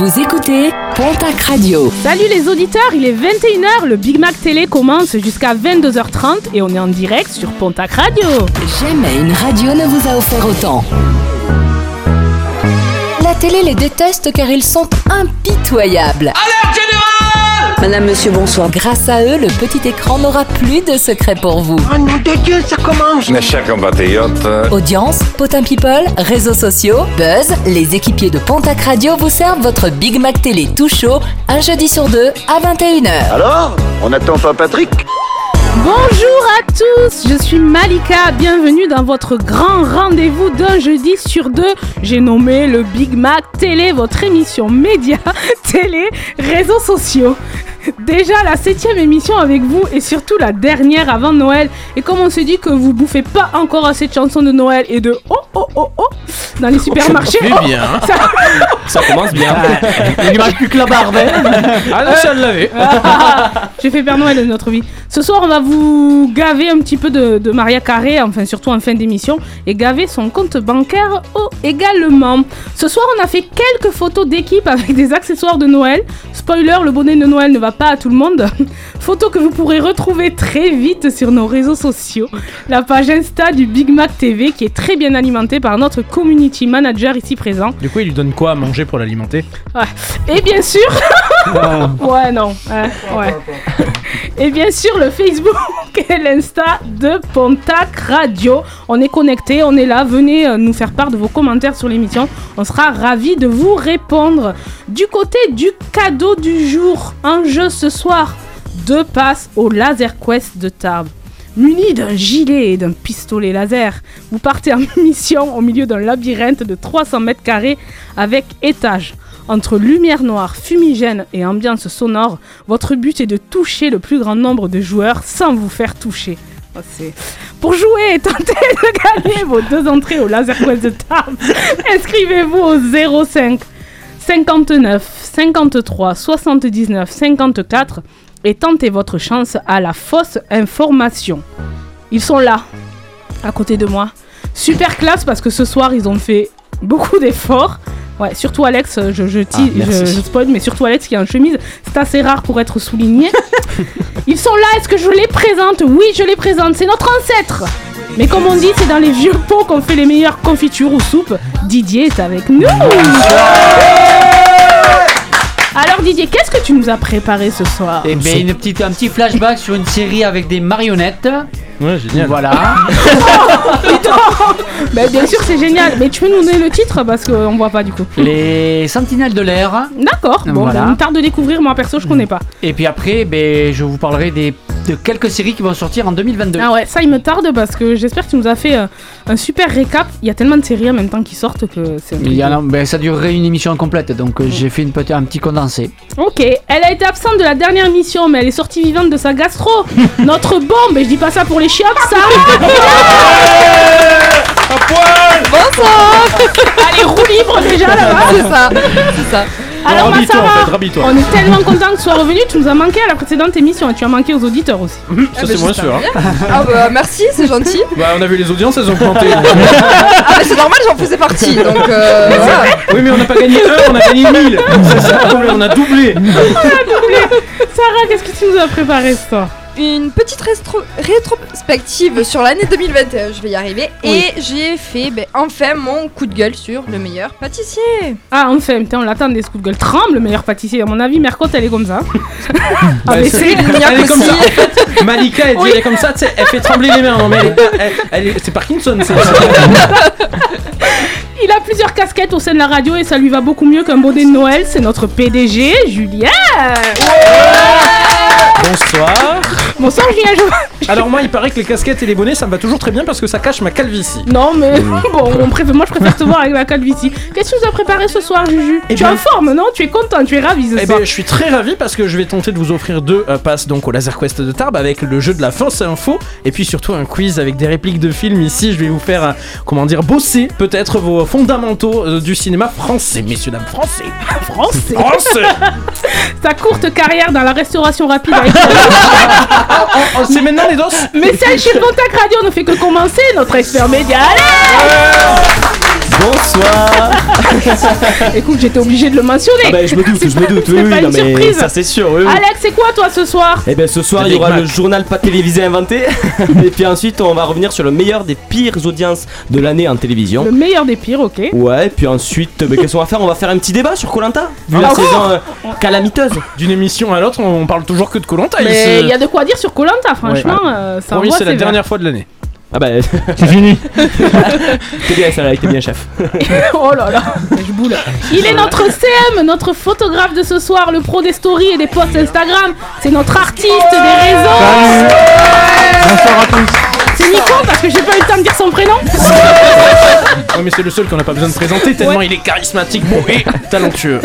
Vous écoutez Pontac Radio. Salut les auditeurs, il est 21h, le Big Mac Télé commence jusqu'à 22h30 et on est en direct sur Pontac Radio. Jamais une radio ne vous a offert autant. La télé les déteste car ils sont impitoyables. Madame, monsieur, bonsoir. Grâce à eux, le petit écran n'aura plus de secret pour vous. Oh nom de Dieu, ça commence Mes chers compatriotes, Audience, potin people, réseaux sociaux, buzz, les équipiers de Pontac Radio vous servent votre Big Mac Télé tout chaud, un jeudi sur deux à 21h. Alors On attend pas Patrick? Bonjour à tous, je suis Malika, bienvenue dans votre grand rendez-vous d'un jeudi sur deux. J'ai nommé le Big Mac Télé, votre émission média, télé, réseaux sociaux. Déjà la septième émission avec vous et surtout la dernière avant Noël. Et comme on se dit que vous bouffez pas encore assez de chansons de Noël et de oh oh oh oh dans les supermarchés, fait oh, bien, hein. ça- Ça commence bien. Il lui reste plus que la barbe. hein. Ah non, ça l'avait. J'ai fait Père Noël de notre vie. Ce soir, on va vous gaver un petit peu de, de Maria Carré, enfin surtout en fin d'émission, et gaver son compte bancaire oh, également. Ce soir, on a fait quelques photos d'équipe avec des accessoires de Noël. Spoiler, le bonnet de Noël ne va pas à tout le monde. Photos que vous pourrez retrouver très vite sur nos réseaux sociaux. La page Insta du Big Mac TV qui est très bien alimentée par notre community manager ici présent. Du coup, il lui donne quoi à manger pour l'alimenter? Et bien sûr. ouais, non. ouais, ouais. Et bien sûr, le Facebook et l'Insta de Pontac Radio. On est connecté, on est là. Venez euh, nous faire part de vos commentaires sur l'émission. On sera ravis de vous répondre. Du côté du cadeau du jour, un jeu ce soir. Deux passes au Laser Quest de Tarbes. Muni d'un gilet et d'un pistolet laser, vous partez en mission au milieu d'un labyrinthe de 300 mètres carrés avec étage. Entre lumière noire, fumigène et ambiance sonore, votre but est de toucher le plus grand nombre de joueurs sans vous faire toucher. Oh, Pour jouer et tenter de gagner vos deux entrées au Laser Quest de Tarbes, inscrivez-vous au 05 59 53 79 54 et tentez votre chance à la fausse information. Ils sont là, à côté de moi. Super classe parce que ce soir ils ont fait beaucoup d'efforts. Ouais, surtout Alex, je, je, ti- Ah, je, je spoil, mais surtout Alex qui est en chemise. C'est assez rare pour être souligné. Ils sont là, est-ce que je les présente? Oui, je les présente, c'est notre ancêtre mais comme on dit, c'est dans les vieux pots qu'on fait les meilleures confitures ou soupes. Didier est avec nous Alors Didier, qu'est-ce que tu nous as préparé ce soir Et ben, une petite, un petit flashback sur une série avec des marionnettes. Ouais, génial. Voilà. Bah, Bien sûr, c'est génial. Mais tu peux nous donner le titre parce qu'on voit pas du coup. Les sentinelles de l'air. D'accord, bon, Voilà. me tarde de découvrir, moi perso, je connais pas. Et puis après, ben, je vous parlerai des, de quelques séries qui vont sortir en 2022. Ah ouais, ça il me tarde parce que j'espère que tu nous as fait euh, un super récap. Il y a tellement de séries en même temps qui sortent que c'est Il y en a- ben, ça durerait une émission complète, donc euh, j'ai fait une petite, un petit condensé. Ok, elle a été absente de la dernière émission, mais elle est sortie vivante de sa gastro. Notre bombe, et je dis pas ça pour les chiottes, ça Bonsoir Allez, roue libre déjà là-bas C'est ça, c'est ça. Alors en Sarah, fait, on est tellement content que tu sois revenu, tu nous as manqué à la précédente émission et tu as manqué aux auditeurs aussi. Ça, c'est moins sûr. hein. Ah bah merci, c'est gentil. Bah, on a vu les audiences, elles ont planté. Ah mais c'est normal, j'en faisais partie, donc euh, voilà. oui, mais on n'a pas gagné un, on a gagné mille. Ça, ça a doublé, on a doublé. Sarah, qu'est-ce que tu nous as préparé ce soir? Une petite rétro- rétrospective sur l'année 2021, je vais y arriver. Et j'ai fait ben, enfin mon coup de gueule sur le meilleur pâtissier. Ah, enfin, putain, on l'attendait ce coup de gueule. Tremble, le meilleur pâtissier. À mon avis, Mercotte, elle est comme ça. ah, mais c'est-. Elle est comme ça. aussi. En fait, Malika, elle, dit, elle est comme ça, elle fait trembler les mains. Non, mais elle est pas. elle- elle est- c'est Parkinson, c'est. Il a plusieurs casquettes au sein de la radio et ça lui va beaucoup mieux qu'un bonnet de Noël. C'est notre PDG, Julien. Bonsoir. Bonsoir, Julien. Alors, moi, il paraît que les casquettes et les bonnets, ça me va toujours très bien parce que ça cache ma calvitie. Non, mais bon, on préfère, moi je préfère te voir avec la calvitie. Qu'est-ce que tu nous as préparé ce soir, Juju? Eh Tu es en forme, non? Tu es content, tu es ravi ce Eh soir. ben, je suis très ravi parce que je vais tenter de vous offrir deux euh, passes donc au Laser Quest de Tarbes avec le jeu de la fausse info et puis surtout un quiz avec des répliques de films. Ici, je vais vous faire euh, comment dire bosser peut-être vos fondamentaux euh, du cinéma français, messieurs dames français. Français? Français. Ta courte carrière dans la restauration rapide avec Oh, c'est maintenant les. Mais celle chez Pontac Radio ne fait que commencer, notre expert média. Allez Bonsoir. Écoute, j'étais obligé de le mentionner. Ah bah, je me doute, je me doute. Oui, oui, non, mais ça c'est sûr. Oui, oui. Alex, c'est quoi toi ce soir? Et bien ce soir, il y aura Mac. le journal pas télévisé inventé. Et puis ensuite, on va revenir sur le meilleur des pires audiences de l'année en télévision. Le meilleur des pires, ok. Ouais, et puis ensuite, bah, qu'est-ce qu'on va faire? On va faire un petit débat sur Colanta, vu la Ah, saison euh, calamiteuse. D'une émission à l'autre, on parle toujours que de Colanta. Mais il y a de quoi dire sur Colanta, franchement. euh, ça Promis, envoie c'est la dernière fois de l'année. Ah bah, C'est fini. t'es bien, ça, t'es bien, chef. oh là là, je boule. Il est notre CM, notre photographe de ce soir, le pro des stories et des posts Instagram. C'est notre artiste des réseaux. Bonsoir à tous. Nico parce que j'ai pas eu le temps de dire son prénom. Ouais, mais c'est le seul qu'on n'a pas besoin de présenter tellement il est charismatique, beau et talentueux.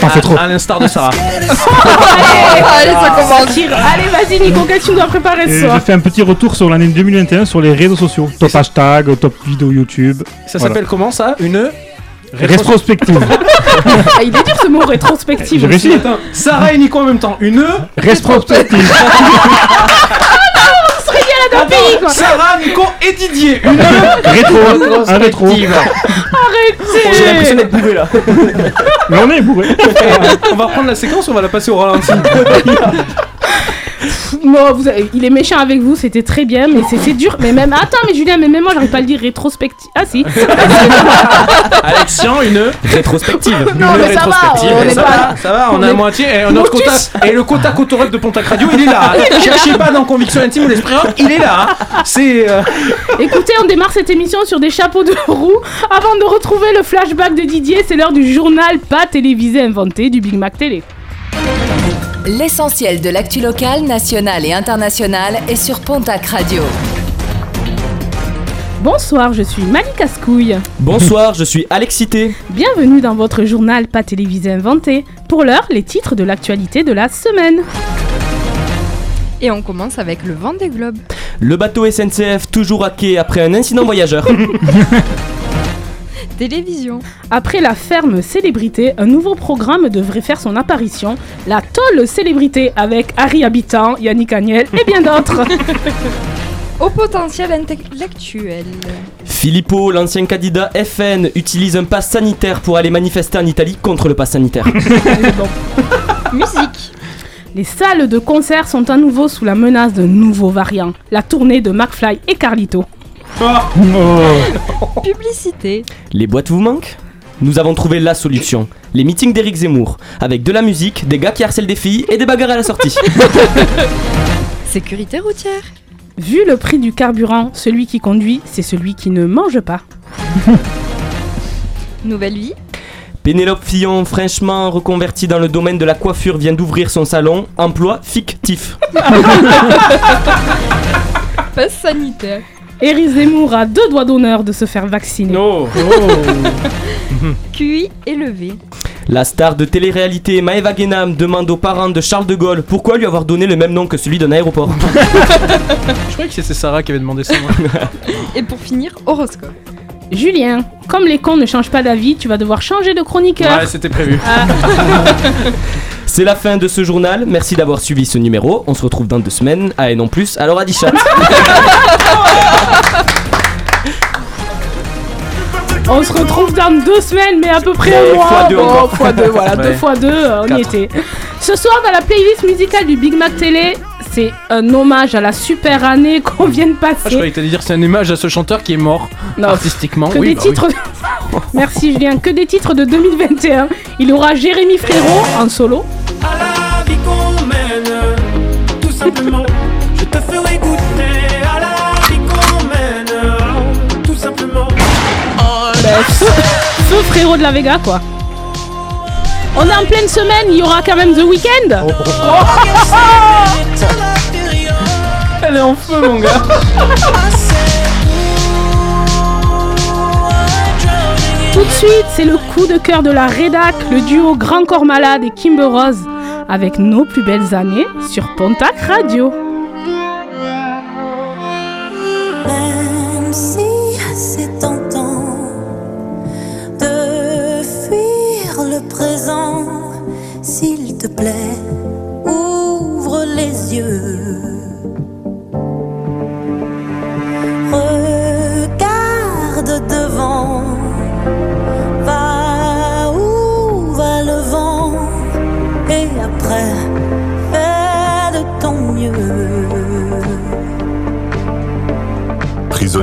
T'en fais trop. À l'instar de Sarah. Allez, ça commence. Allez, vas-y Nico, qu'est-ce que tu nous as préparé Et ce je soir fais un petit retour sur l'année 2021 sur les réseaux sociaux. Top hashtag, top vidéo YouTube. Ça Voilà. s'appelle comment ça? Une Rétrospective. Ah, Il est dur ce mot rétrospective. J'ai réussi. Sarah et Nico en même temps. Une Rétrospective. D'un pays quoi. Sarah, Nico et Didier. Une Rétro. Un rétro. J'ai l'impression d'être bourré là. Mais on est bourré. On va reprendre la séquence, on va la passer au ralenti. Non, vous avez- il est méchant avec vous, c'était très bien, mais c'est dur. Mais même, attends, mais Julien, mais même moi, j'arrive pas à le dire rétrospective. Ah si. Alexian, une Rétrospective. Non, une mais ça va, on ça, pas- va, ça va, on, on a est- à moitié. Et, notre quota, Motus. et le quota Cotorep de Pontac Radio, il est là. Cherchez pas dans Conviction Intime ou l'Esprit Rock, il est là. C'est. euh, Écoutez, on démarre cette émission sur des chapeaux de roue. Avant de retrouver le flashback de Didier, c'est l'heure du journal pas télévisé inventé du Big Mac Télé. L'essentiel de l'actu locale, nationale et internationale est sur Pontac Radio. Bonsoir, je suis Malik Ascouille. Bonsoir, je suis Alexité. Bienvenue dans votre journal pas télévisé inventé. Pour l'heure, les titres de l'actualité de la semaine. Et on commence avec le vent des globes. Le bateau SNCF toujours à quai après un incident voyageur. Télévision. Après la ferme célébrité, un nouveau programme devrait faire son apparition. La tolle célébrité avec Harry Habitant, Yannick Agnel et bien d'autres. Au potentiel intellectuel. Filippo, l'ancien candidat FN, utilise un pass sanitaire pour aller manifester en Italie contre le pass sanitaire. Musique. Les salles de concert sont à nouveau sous la menace d'un nouveau variant. La tournée de McFly et Carlito. Oh. Publicité. Les boîtes vous manquent Nous avons trouvé la solution. Les meetings d'Éric Zemmour. Avec de la musique, des gars qui harcèlent des filles et des bagarres à la sortie. Sécurité routière. Vu le prix du carburant, celui qui conduit, c'est celui qui ne mange pas. Nouvelle vie. Pénélope Fillon, fraîchement reconvertie dans le domaine de la coiffure, vient d'ouvrir son salon. Emploi fictif. Passe sanitaire. Eric Zemmour a deux doigts d'honneur de se faire vacciner. Oh. QI élevé. La star de télé-réalité Maëva Guénam demande aux parents de Charles de Gaulle pourquoi lui avoir donné le même nom que celui d'un aéroport. Je croyais que c'était Sarah qui avait demandé ça. Et pour finir, horoscope. Julien, comme les cons ne changent pas d'avis, tu vas devoir changer de chroniqueur. Ouais, c'était prévu. C'est la fin de ce journal. Merci d'avoir suivi ce numéro. On se retrouve dans deux semaines. Ah et non plus. Alors à chat. On se retrouve dans deux semaines, mais à peu près Mais un mois. fois deux fois deux, voilà, Ouais. deux fois deux, euh, on y était. Ce soir, dans la playlist musicale du Big Mac Télé, c'est un hommage à la super année qu'on vient de Ah, je passer. croyais que t'allais dire c'est un image à ce chanteur qui est mort Non, artistiquement. que Oui, des bah oui. titres. Merci Julien, que des titres de 2021. Il aura Jérémy Frérot en solo. Simplement, je te ferai goûter à la vie qu'on mène, tout simplement. Ben, feu, feu Frérot de la Vega, quoi. On est en pleine semaine, il y aura quand même The Weeknd. Elle est en feu, mon gars. Tout de suite, c'est le coup de cœur de la rédac, le duo Grand Corps Malade et Kimber Rose, avec nos plus belles années sur Pontac Radio.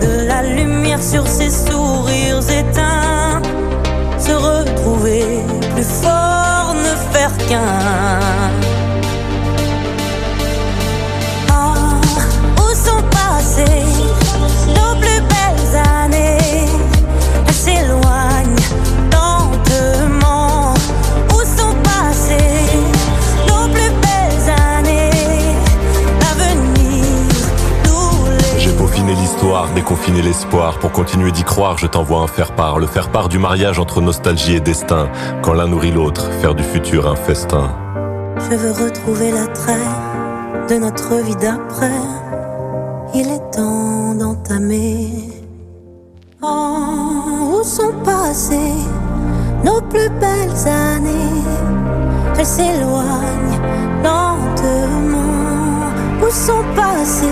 De la lumière sur ces sourires éteints, se retrouver plus fort, ne faire qu'un. L'espoir. Pour continuer d'y croire, je t'envoie un faire-part. Le faire-part du mariage entre nostalgie et destin. Quand l'un nourrit l'autre, faire du futur un festin. Je veux retrouver l'attrait de notre vie d'après. Il est temps d'entamer. Oh, où sont passées nos plus belles années? Elles s'éloignent lentement. Où sont passées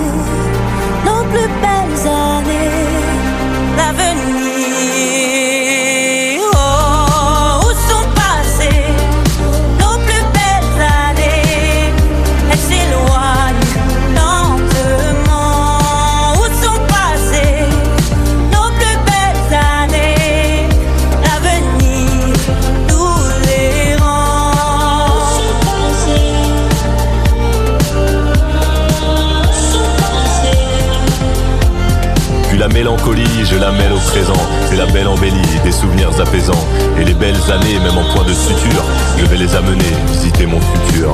nos plus belles années mélancolie, je la mêle au présent. C'est la belle embellie, des souvenirs apaisants. Et les belles années, même en point de suture, je vais les amener visiter mon futur.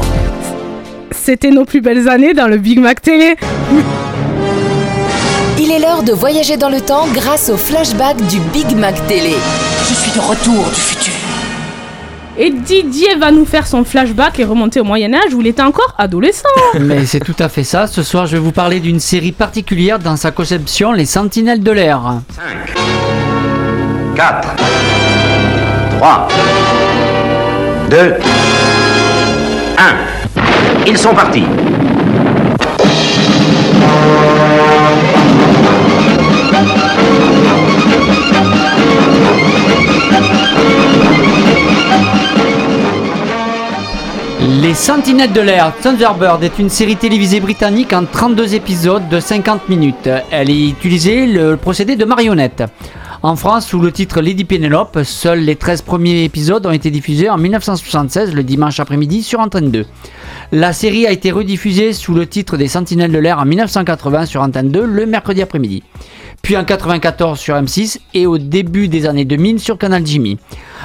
C'était nos plus belles années dans le Big Mac Télé. Il est l'heure de voyager dans le temps grâce au flashback du Big Mac Télé. Je suis de retour du futur. Et Didier va nous faire son flashback et remonter au Moyen-Âge où il était encore adolescent. Mais c'est tout à fait ça. Ce soir, je vais vous parler d'une série particulière dans sa conception, Les Sentinelles de l'air. 4, 3, 2, 1. Ils sont partis. Les Sentinelles de l'air, Thunderbird est une série télévisée britannique en 32 épisodes de 50 minutes. Elle y utilisait le procédé de marionnette. En France, sous le titre Lady Penelope, seuls les 13 premiers épisodes ont été diffusés en 1976, le dimanche après-midi, sur Antenne 2. La série a été rediffusée sous le titre des Sentinelles de l'air en 1980 sur Antenne 2, le mercredi après-midi. Puis en 94 sur M6 et au début des années 2000 sur Canal Jimmy.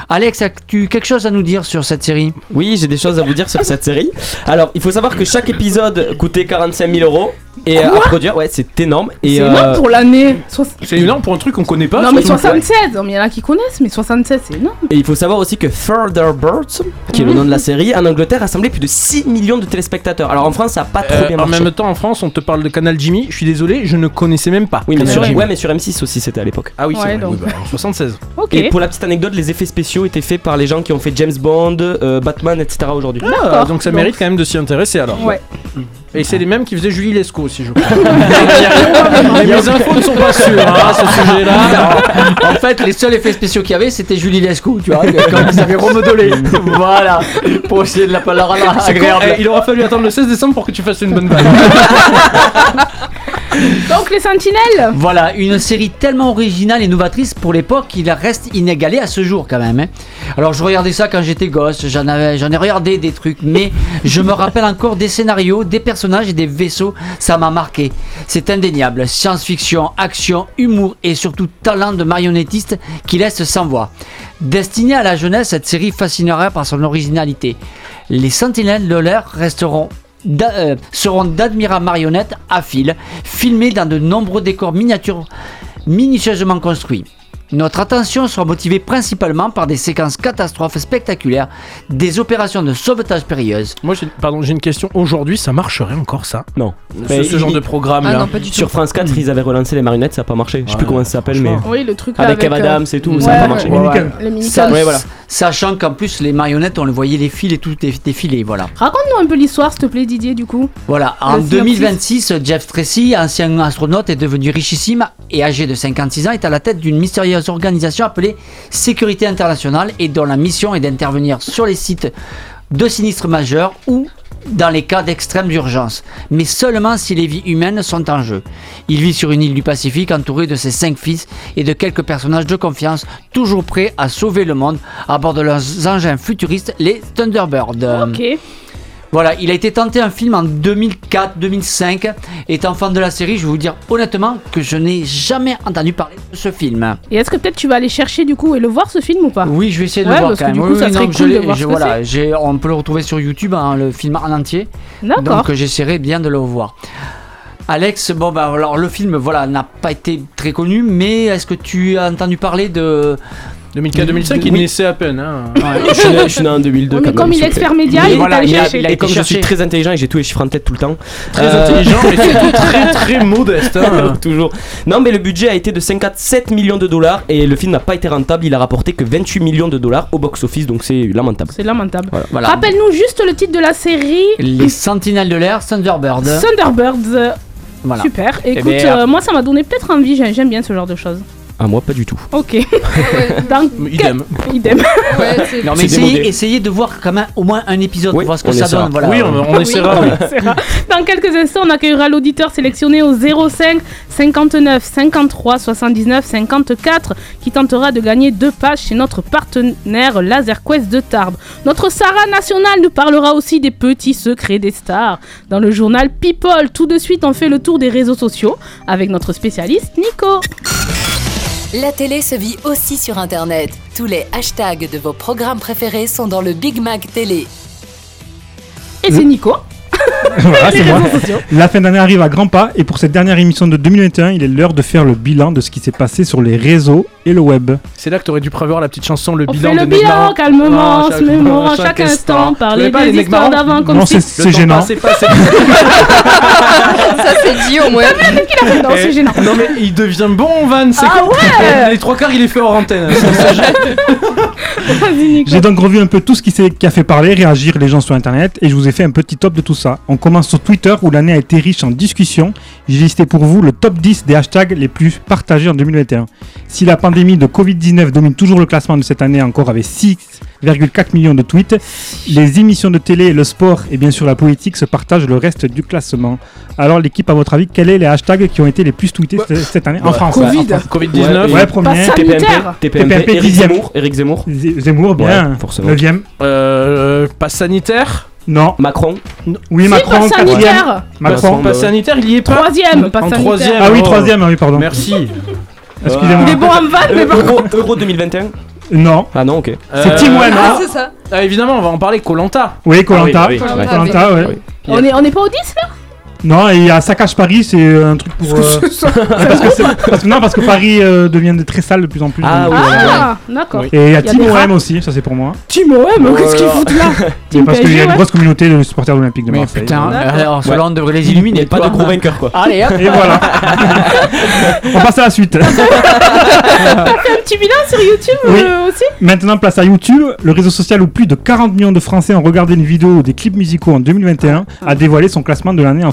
Alex, as-tu quelque chose à nous dire sur cette série? Oui, j'ai des choses à vous dire sur cette série. Alors, il faut savoir que chaque épisode coûtait 45 000 euros. Et euh, Quoi? à produire, ouais, c'est énorme. Et C'est euh, énorme pour l'année. C'est énorme pour un truc qu'on connaît pas. Non, mais surtout. 76, non, mais il y en a qui connaissent, mais 76, c'est énorme. Et il faut savoir aussi que Thunderbirds, qui est le nom de la série, en Angleterre a rassemblé plus de 6 millions de téléspectateurs. Alors en France, ça a pas trop Euh, bien en marché. même temps, en France, on te parle de Canal Jimmy. Je suis désolé, je ne connaissais même pas. Oui, mais Canal sur, Jimmy. ouais, mais sur M6 aussi, c'était à l'époque. Ah oui, c'est Ouais, vrai. donc. oui, bah, en 76. Ok. Et pour la petite anecdote, les effets spéciaux étaient faits par les gens qui ont fait James Bond, euh, Batman, etc. aujourd'hui. Ah, donc ça mérite quand même de s'y intéresser alors. Ouais. Et c'est les mêmes qui faisaient Julie Lescaut aussi, je crois. Mes infos ne sont pas sûres hein, à ce sujet-là. en fait, les seuls effets spéciaux qu'il y avait, c'était Julie Lescaut, tu vois, quand ils avaient remodelé. voilà, pour essayer de la con, agréable. eh, il aura fallu attendre le 16 décembre pour que tu fasses une bonne vanne. Donc les sentinelles Voilà, une série tellement originale et novatrice pour l'époque qu'il reste inégalé à ce jour quand même. hein. Alors je regardais ça quand j'étais gosse, j'en j'en ai regardé des trucs, mais je me rappelle encore des scénarios, des personnages et des vaisseaux, ça m'a marqué. C'est indéniable, science-fiction, action, humour et surtout talent de marionnettiste qui laisse sans voix. Destinée à la jeunesse, cette série fascinera par son originalité. Les sentinelles de l'air resteront euh, seront d'admirables marionnettes à fil, filmées dans de nombreux décors miniatures minutieusement construits. Notre attention sera motivée principalement par des séquences catastrophes spectaculaires, des opérations de sauvetage périlleuses. Moi, j'ai- pardon, j'ai une question. Aujourd'hui, ça marcherait encore ça? Non. Ce, Mais ce il- genre de programme Ah là. non, pas du tout. Sur France 4, ils avaient relancé les marionnettes, ça n'a pas marché. Je sais plus comment ça s'appelle, mais. Oui, le truc là Avec Kev euh, Adams et tout, ça n'a pas marché. ouais. Ouais, voilà. Sachant qu'en plus les marionnettes, on les voyait les fils et tout dé- défiler, voilà. Raconte-nous un peu l'histoire, s'il te plaît, Didier, du coup. Voilà, en synopsis. 2026, Jeff Tracy, ancien astronaute, est devenu richissime et âgé de 56 ans, est à la tête d'une mystérieuse organisation appelée Sécurité Internationale et dont la mission est d'intervenir sur les sites de sinistres majeurs ou dans les cas d'extrême urgence, mais seulement si les vies humaines sont en jeu. Il vit sur une île du Pacifique entouré de ses cinq fils et de quelques personnages de confiance, toujours prêts à sauver le monde à bord de leurs engins futuristes, les Thunderbirds. Voilà, il a été tenté un film en 2004-2005. Étant fan de la série, je vais vous dire honnêtement que je n'ai jamais entendu parler de ce film. Et est-ce que peut-être tu vas aller chercher du coup et le voir ce film ou pas? Oui, je vais essayer de Ouais, le voir parce quand que même. voir voilà, on peut le retrouver sur YouTube, hein, le film en entier. Donc euh, j'essaierai bien de le revoir. Alex, bon bah alors le film voilà n'a pas été très connu, mais est-ce que tu as entendu parler de 2004-2005, il naissait à peine. Hein. Je suis né- je suis né en 2002. Oui, mais comme il est expert média, il voilà, est allé chercher. Et comme je suis très intelligent et j'ai tous les chiffres en tête tout le temps. Très euh, intelligent, mais surtout très très modeste. hein. Toujours. Non, mais le budget a été de 57 millions de dollars et le film n'a pas été rentable. Il a rapporté que 28 millions de dollars au box-office, donc c'est lamentable. C'est lamentable. voilà Rappelle-nous juste le titre de la série. les Sentinelles de l'air, Thunderbird. Thunderbirds. euh, Voilà. Super. Eh Écoute, ben, euh, moi ça m'a donné peut-être envie, j'ai- j'aime bien ce genre de choses. Ah, moi, pas du tout. Ok. Dans Idem. Idem. Ouais, Non mais essayez, de voir quand même au moins un épisode Oui, pour voir ce que on ça essaiera. donne. Voilà. Oui, on, on essaiera. oui. C'est rare. Dans quelques instants, on accueillera l'auditeur sélectionné au 05 59 53 79 54 qui tentera de gagner deux pages chez notre partenaire LaserQuest de Tarbes. Notre Sarah nationale nous parlera aussi des petits secrets des stars. Dans le journal People, tout de suite, on fait le tour des réseaux sociaux avec notre spécialiste Nico. La télé se vit aussi sur Internet. Tous les hashtags de vos programmes préférés sont dans le Big Mac Télé. Et c'est Nico. Voilà, c'est moi. La fin d'année arrive à grands pas et pour cette dernière émission de 2021, il est l'heure de faire le bilan de ce qui s'est passé sur les réseaux et le web. C'est là que t'aurais dû prévoir la petite chanson, le On bilan fait le bilan calmement, en se mémorant chaque instant, parler des histoires d'avant comme Non, si. c'est gênant. passe, c'est pas- c'est- Ça c'est dit au moins. Non, c'est Eh, gênant. Non mais il devient bon Van, c'est Ah cool. ouais Les trois quarts il est fait hors antenne. Nico. J'ai donc revu un peu tout ce qui, qui a fait parler, réagir les gens sur internet et je vous ai fait un petit top de tout ça. On commence sur Twitter où l'année a été riche en discussions. J'ai listé pour vous le top 10 des hashtags les plus partagés en 2021. Si la pandémie de Covid-19 domine toujours le classement de cette année encore avec 6,4 millions de tweets, les émissions de télé, le sport et bien sûr la politique se partagent le reste du classement. Alors l'équipe, à votre avis, quels sont les hashtags qui ont été les plus tweetés cette- cette année en France? Covid. En France. Covid-19. Ouais, Pas premier. sanitaire. TPMP, TPMP, Eric. Zemmour. Eric Zemmour. Zemmour, bien. Ouais, forcément. Neuvième. Euh, passe sanitaire. Non. Macron. Oui, Si, Macron, pas quatrième. sanitaire. Macron. Passe sanitaire, il y est pas. Troisième, pas troisième. Ah oui, Oh. troisième, ah oui, pardon. Merci. Excusez-moi. Il est bon en vanne, mais par Euro, Euro 2021. Non. Ah non, ok. C'est Team One, Ah, hein c'est ça. Ah, évidemment, on va en parler. Colanta. Oui, Colanta. Ah oui, oui, oui. Colanta, ouais. Oui. on est, on est pas au 10 là? Non, et il y a Saccage Paris, c'est un truc pour. euh, parce que c'est- parce que- non, parce que Paris euh, devient de très sale de plus en plus. Ah donc- oui, Ah, d'accord. Et il y a Team des OM rats. aussi, ça c'est pour moi. Team OM, qu'est-ce qu'ils foutent là Team parce qu'il y a PSG, une ouais. grosse communauté de supporters olympiques de Mais Marseille. putain, D'accord. alors ceux-là Ouais. on devrait les Il illuminer. n'y a pas de gros vainqueur, quoi. Allez hop. Et voilà. On passe à la suite. T'as fait un petit bilan sur YouTube Oui. euh, aussi Maintenant, place à YouTube. Le réseau social où plus de 40 millions de Français ont regardé une vidéo ou des clips musicaux en 2021 a dévoilé son classement de l'année en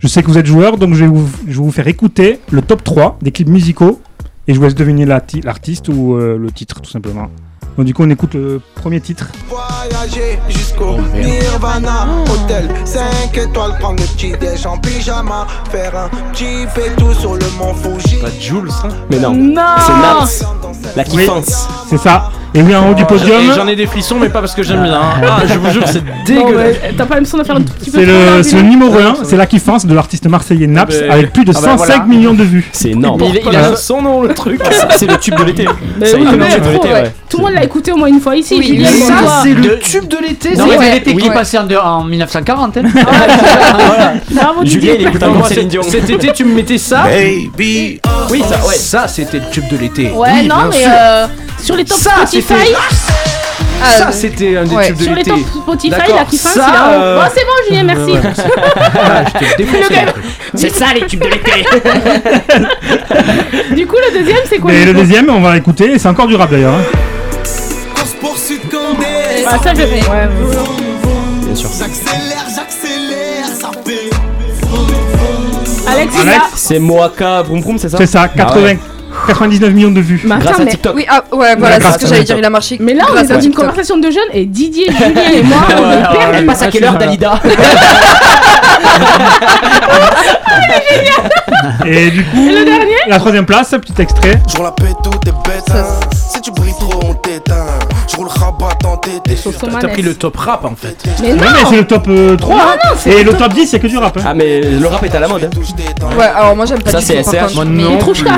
Je sais que vous êtes joueurs, donc je vais vous, faire écouter le top 3 des clips musicaux et je vous laisse deviner l'arti- l'artiste ou euh, le titre, tout simplement. Donc du coup on écoute le premier titre. Voyager jusqu'au Nirvana Hôtel 5 étoiles, prendre le petit déj en pyjama Faire un petit tout sur le mont Fuji Pas Jules, ça Mais non, Non. c'est Nats, la Oui, kiffance. c'est ça. Et oui en haut du podium, J'en ai des frissons, mais pas parce que j'aime bien. hein. Ah, je vous jure, c'est dégueulasse. T'as pas l'impression de faire un tout petit peu c'est le, c'est le numéro 1, Ouais, c'est la kiffance de l'artiste marseillais Naps ben, avec plus de ah ben 105 voilà. millions de vues. C'est énorme. Il, il a son nom, le truc. C'est- le tube de l'été. Ça a été le tube de l'été, ouais. ouais. Tout le monde l'a écouté au moins une fois ici. Oui, Julien, oui, Ça, c'est le tube de l'été. Non, c'est- l'été qui Ouais. passait en, de- en 1940. hein. Bravo, Julien, il écoute encore Céline cet Dion. cet été, tu me mettais ça Baby Oui, ça, ouais. Ça, c'était le tube de l'été. Ouais, Oui, non, bien mais sûr. euh, sur les top Ça, Spotify, Ah, Ça, euh, c'était un des ouais. tubes de sur les top Spotify, la kiffance, ça, en haut. euh, Bon, c'est bon, Julien, merci. Ouais, ouais. Ah. C'est ça les tubes de l'été. Du coup, le deuxième, c'est quoi Mais le deuxième on va écouter, et c'est encore du rap d'ailleurs. hein. Ah, ça, je ouais, ouais. Bien sûr. J'accélère, j'accélère, ça fait Alex. C'est Moaka Vroom Vroom, c'est ça? C'est ça, Ah 80, ouais. 99 millions de vues. Mais Grâce attends, à mais. TikTok. Oui, ah, ouais, voilà, c'est grâce ce que à j'allais TikTok. dire, il a marché. Mais là, on grâce est à dans une TikTok. conversation de jeunes et Didier, Julien et moi, on est Elle perdus. passe à quelle heure Dalida Et du coup, Et le dernier la troisième place, petit extrait. Je roule la pète tout est bête hein. Si tu brilles trop on t'éteint Je roule rabat en tête Sosomanes. T'as pris le top rap en fait. Mais non mais c'est le top euh, 3. Non, hein. non, c'est Et le top 10, c'est que du rap. hein. Ah mais le rap est à la mode. hein. Ouais, alors moi j'aime pas Ça, du c'est tout, par contre. Moi Mais non. Trouchka.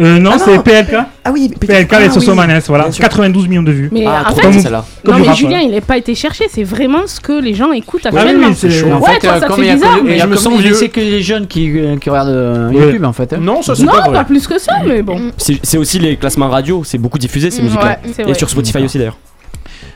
Euh, non, c'est PLK. Ah oui, PLK et Sosomanes, voilà. 92 millions de vues. Mais Ah, celle-là. Comme non, mais rap, Julien, ouais. il n'a pas été cherché, c'est vraiment ce que les gens écoutent Ah oui, actuellement. oui, c'est En Ouais, fait, toi, ça fait il y a bizarre. Je me sens vieux. sait que les jeunes qui, euh, qui regardent euh, Ouais. YouTube en fait. hein. Non, ça c'est Non, pas plus que ça, mais bon. C'est c'est aussi les classements radio, c'est beaucoup diffusé ces Mm, musiques-là. ouais, c'est Et sur Spotify aussi d'ailleurs.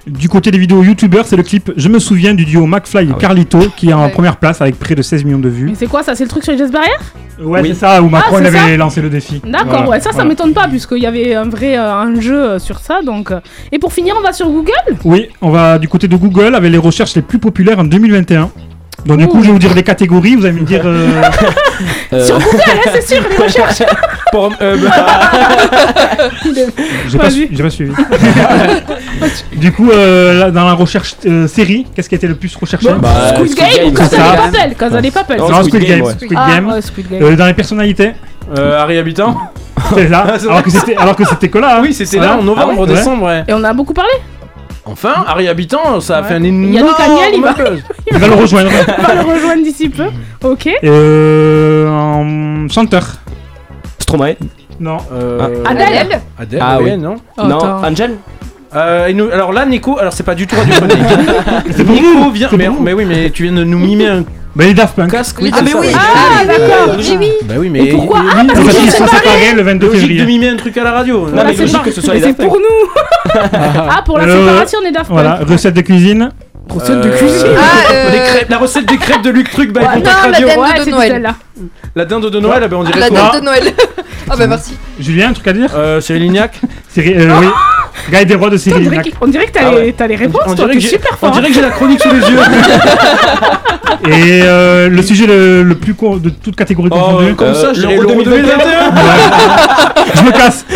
Du côté des vidéos youtubeurs, c'est le clip Je me souviens du duo McFly et Ah ouais. Carlito qui est en Ouais. première place avec près de 16 millions de vues. Mais c'est quoi ça C'est le truc sur les gestes barrières Ouais, Oui. c'est ça, où Macron Ah, il c'est avait lancé le défi. D'accord, Voilà, ouais, ça, ça voilà. m'étonne pas, puisqu'il y avait un vrai euh, enjeu euh, sur ça. Donc, euh. Et pour finir, on va sur Google? Oui, on va du côté de Google avec les recherches les plus populaires en 2021. Donc du coup, je vais vous dire les catégories, vous allez me dire... euh, Euh, Sur Google, hein, c'est sûr, les recherches euh, bah, J'ai Pas pas, vu. su- j'ai pas suivi. du coup, euh, là, dans la recherche euh, série, qu'est-ce qui a été le plus recherché Bon, Bah, Squid Squid Game ou Game, Casa ça. Papel Casa Papel Non, Squid Game, ouais. Squid Ah, Game. ouais, Squid Game. Euh, dans les personnalités, euh, Harry Habitant c'est c'est alors, que c'était, alors que c'était que là. hein. Oui, c'était là en novembre, Ah ouais décembre, ouais. Et on a beaucoup parlé Enfin, Harry Habitant, ça a Ouais. fait un énorme Yannick Agnel, il va-. Il va le rejoindre. On va le rejoindre d'ici peu. Ok. Euh, en chanteur. Stromae Non. Euh, Adèle Adèle, Ah ouais, oui. non Oh, Non. Angel Euh, et nous- alors là, Nico, alors c'est pas du tout radiophonique. Nico vient, mais, mais oui, mais tu viens de nous mimer un Bah, les Daft Punk. casque. Oui, c'est ah, mais ça, oui. Ah, d'accord. Oui, oui. Bah oui, mais. Et pourquoi Ah, oui, parce Ils que sont c'est séparés, séparé. le 22 Logique de février. mimer un truc à la radio. Non, Voilà, mais c'est logique que ce soit les c'est Daft Punk. pour nous Ah, pour la Euh, séparation des Daft Punk. Voilà, recette de cuisine. Recette de Euh, cuisine. Ah, euh, la recette des crêpes de Luc Truc, bah, Ouais, Contact non, la Radio. dinde de Noël. La dinde de Noël, bah, on dirait La quoi date de Noël. Ah bah merci. Julien, un truc à dire? Euh, Cyril Lignac Cyril, euh, oui. Guy des rois de qu'il- on dirait que t'as Ah les, t'as les réponses, on toi, dirait, t'es que j'ai, super on fort. dirait que j'ai la chronique sous les yeux. Et euh, le sujet le, le plus court de toute catégorie Oh, confondue. comme ça, je l'Euro l'Euro 2021. 2021. Je me casse.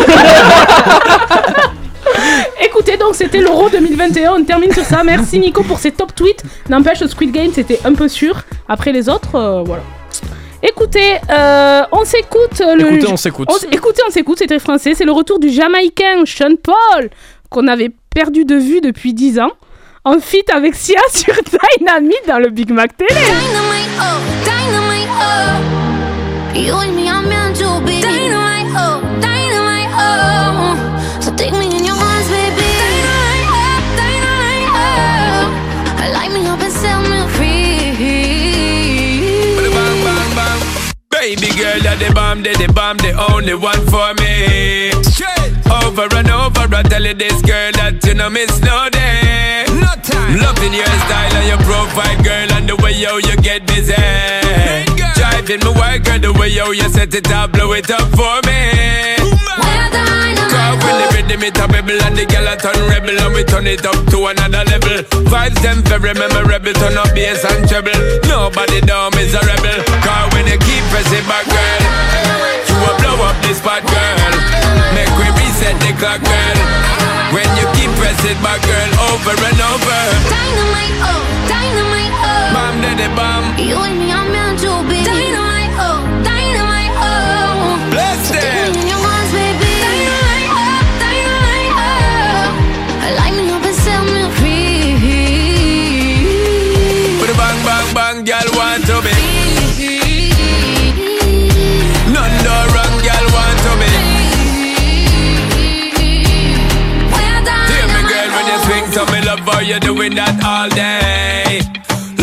Écoutez, donc c'était l'Euro 2021, on termine sur ça. Merci Nico pour ces top tweets. N'empêche, Squid Game c'était un peu sûr. Après les autres, euh, voilà. Écoutez, euh, on s'écoute. le... Écoutez, on s'écoute. écoutez, on s'écoute, c'est très français. C'est le retour du Jamaïcain Sean Paul, qu'on avait perdu de vue depuis 10 ans. En feat avec Sia sur Dynamite dans le Big Mac Télé. Dynamite, oh, dynamite, oh. You and me Baby girl, you're the bomb, the, the bomb, the only one for me. Straight over and over, I tell you this girl that you know miss no day. Loving your style and your profile, girl, and the way yo you get busy. Driving me wild, girl, the way yo you set it up, blow it up for me. Cause when the rhythm it a bubble and the girl a turn rebel and we turn it up to another level. Vibes them very memorable, turn up bass and treble. Nobody down is a rebel. Cause when you keep pressing back, girl, you will blow up this spot, girl. Make set the clock, girl. When you keep pressing my girl over and over. Dynamite, oh, dynamite, oh. Bomb, daddy, bomb. You and me are meant to be. Dynamite. You're doing that all day.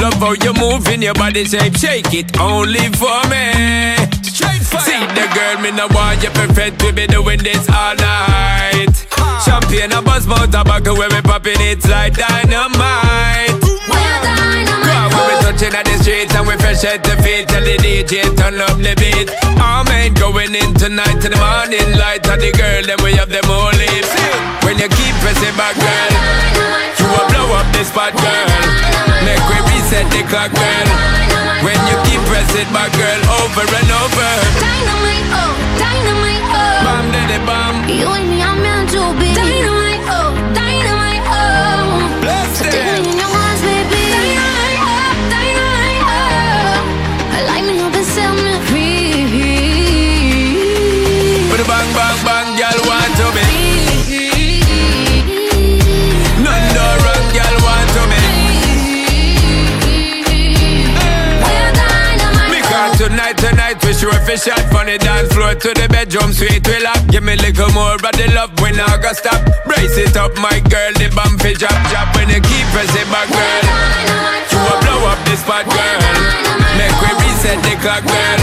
Love how you move in your body shape, shake it only for me. Straight fire. See the girl, me no want you perfect, we be doing this all night. Champagne and buzz mouth tobacco when we popping it's like dynamite. Come when we touching at the streets and we fresh at the feet. Tell the DJ turn up the beat. All men going in tonight to the morning light. And the girl then we have them all lips When you keep pressing back girl. You will blow up the spot girl. Make we reset the clock girl. When you keep pressing back girl over and over. Dynamite, oh, dynamite, oh. Sure fi shot from the dance floor to the bedroom sweet we lock Give me little more of the love when I go stop. Brace it up my girl, the bump fi drop drop. When you keep pressing back girl You will blow up the spot girl. Make we reset the clock girl.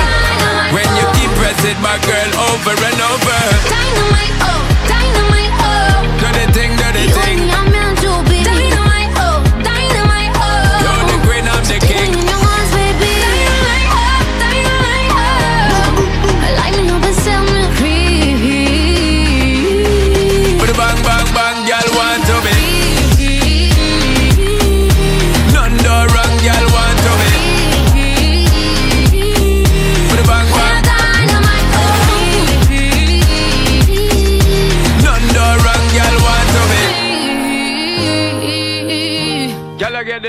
When you keep pressing back girl over and over. Dynamite, oh,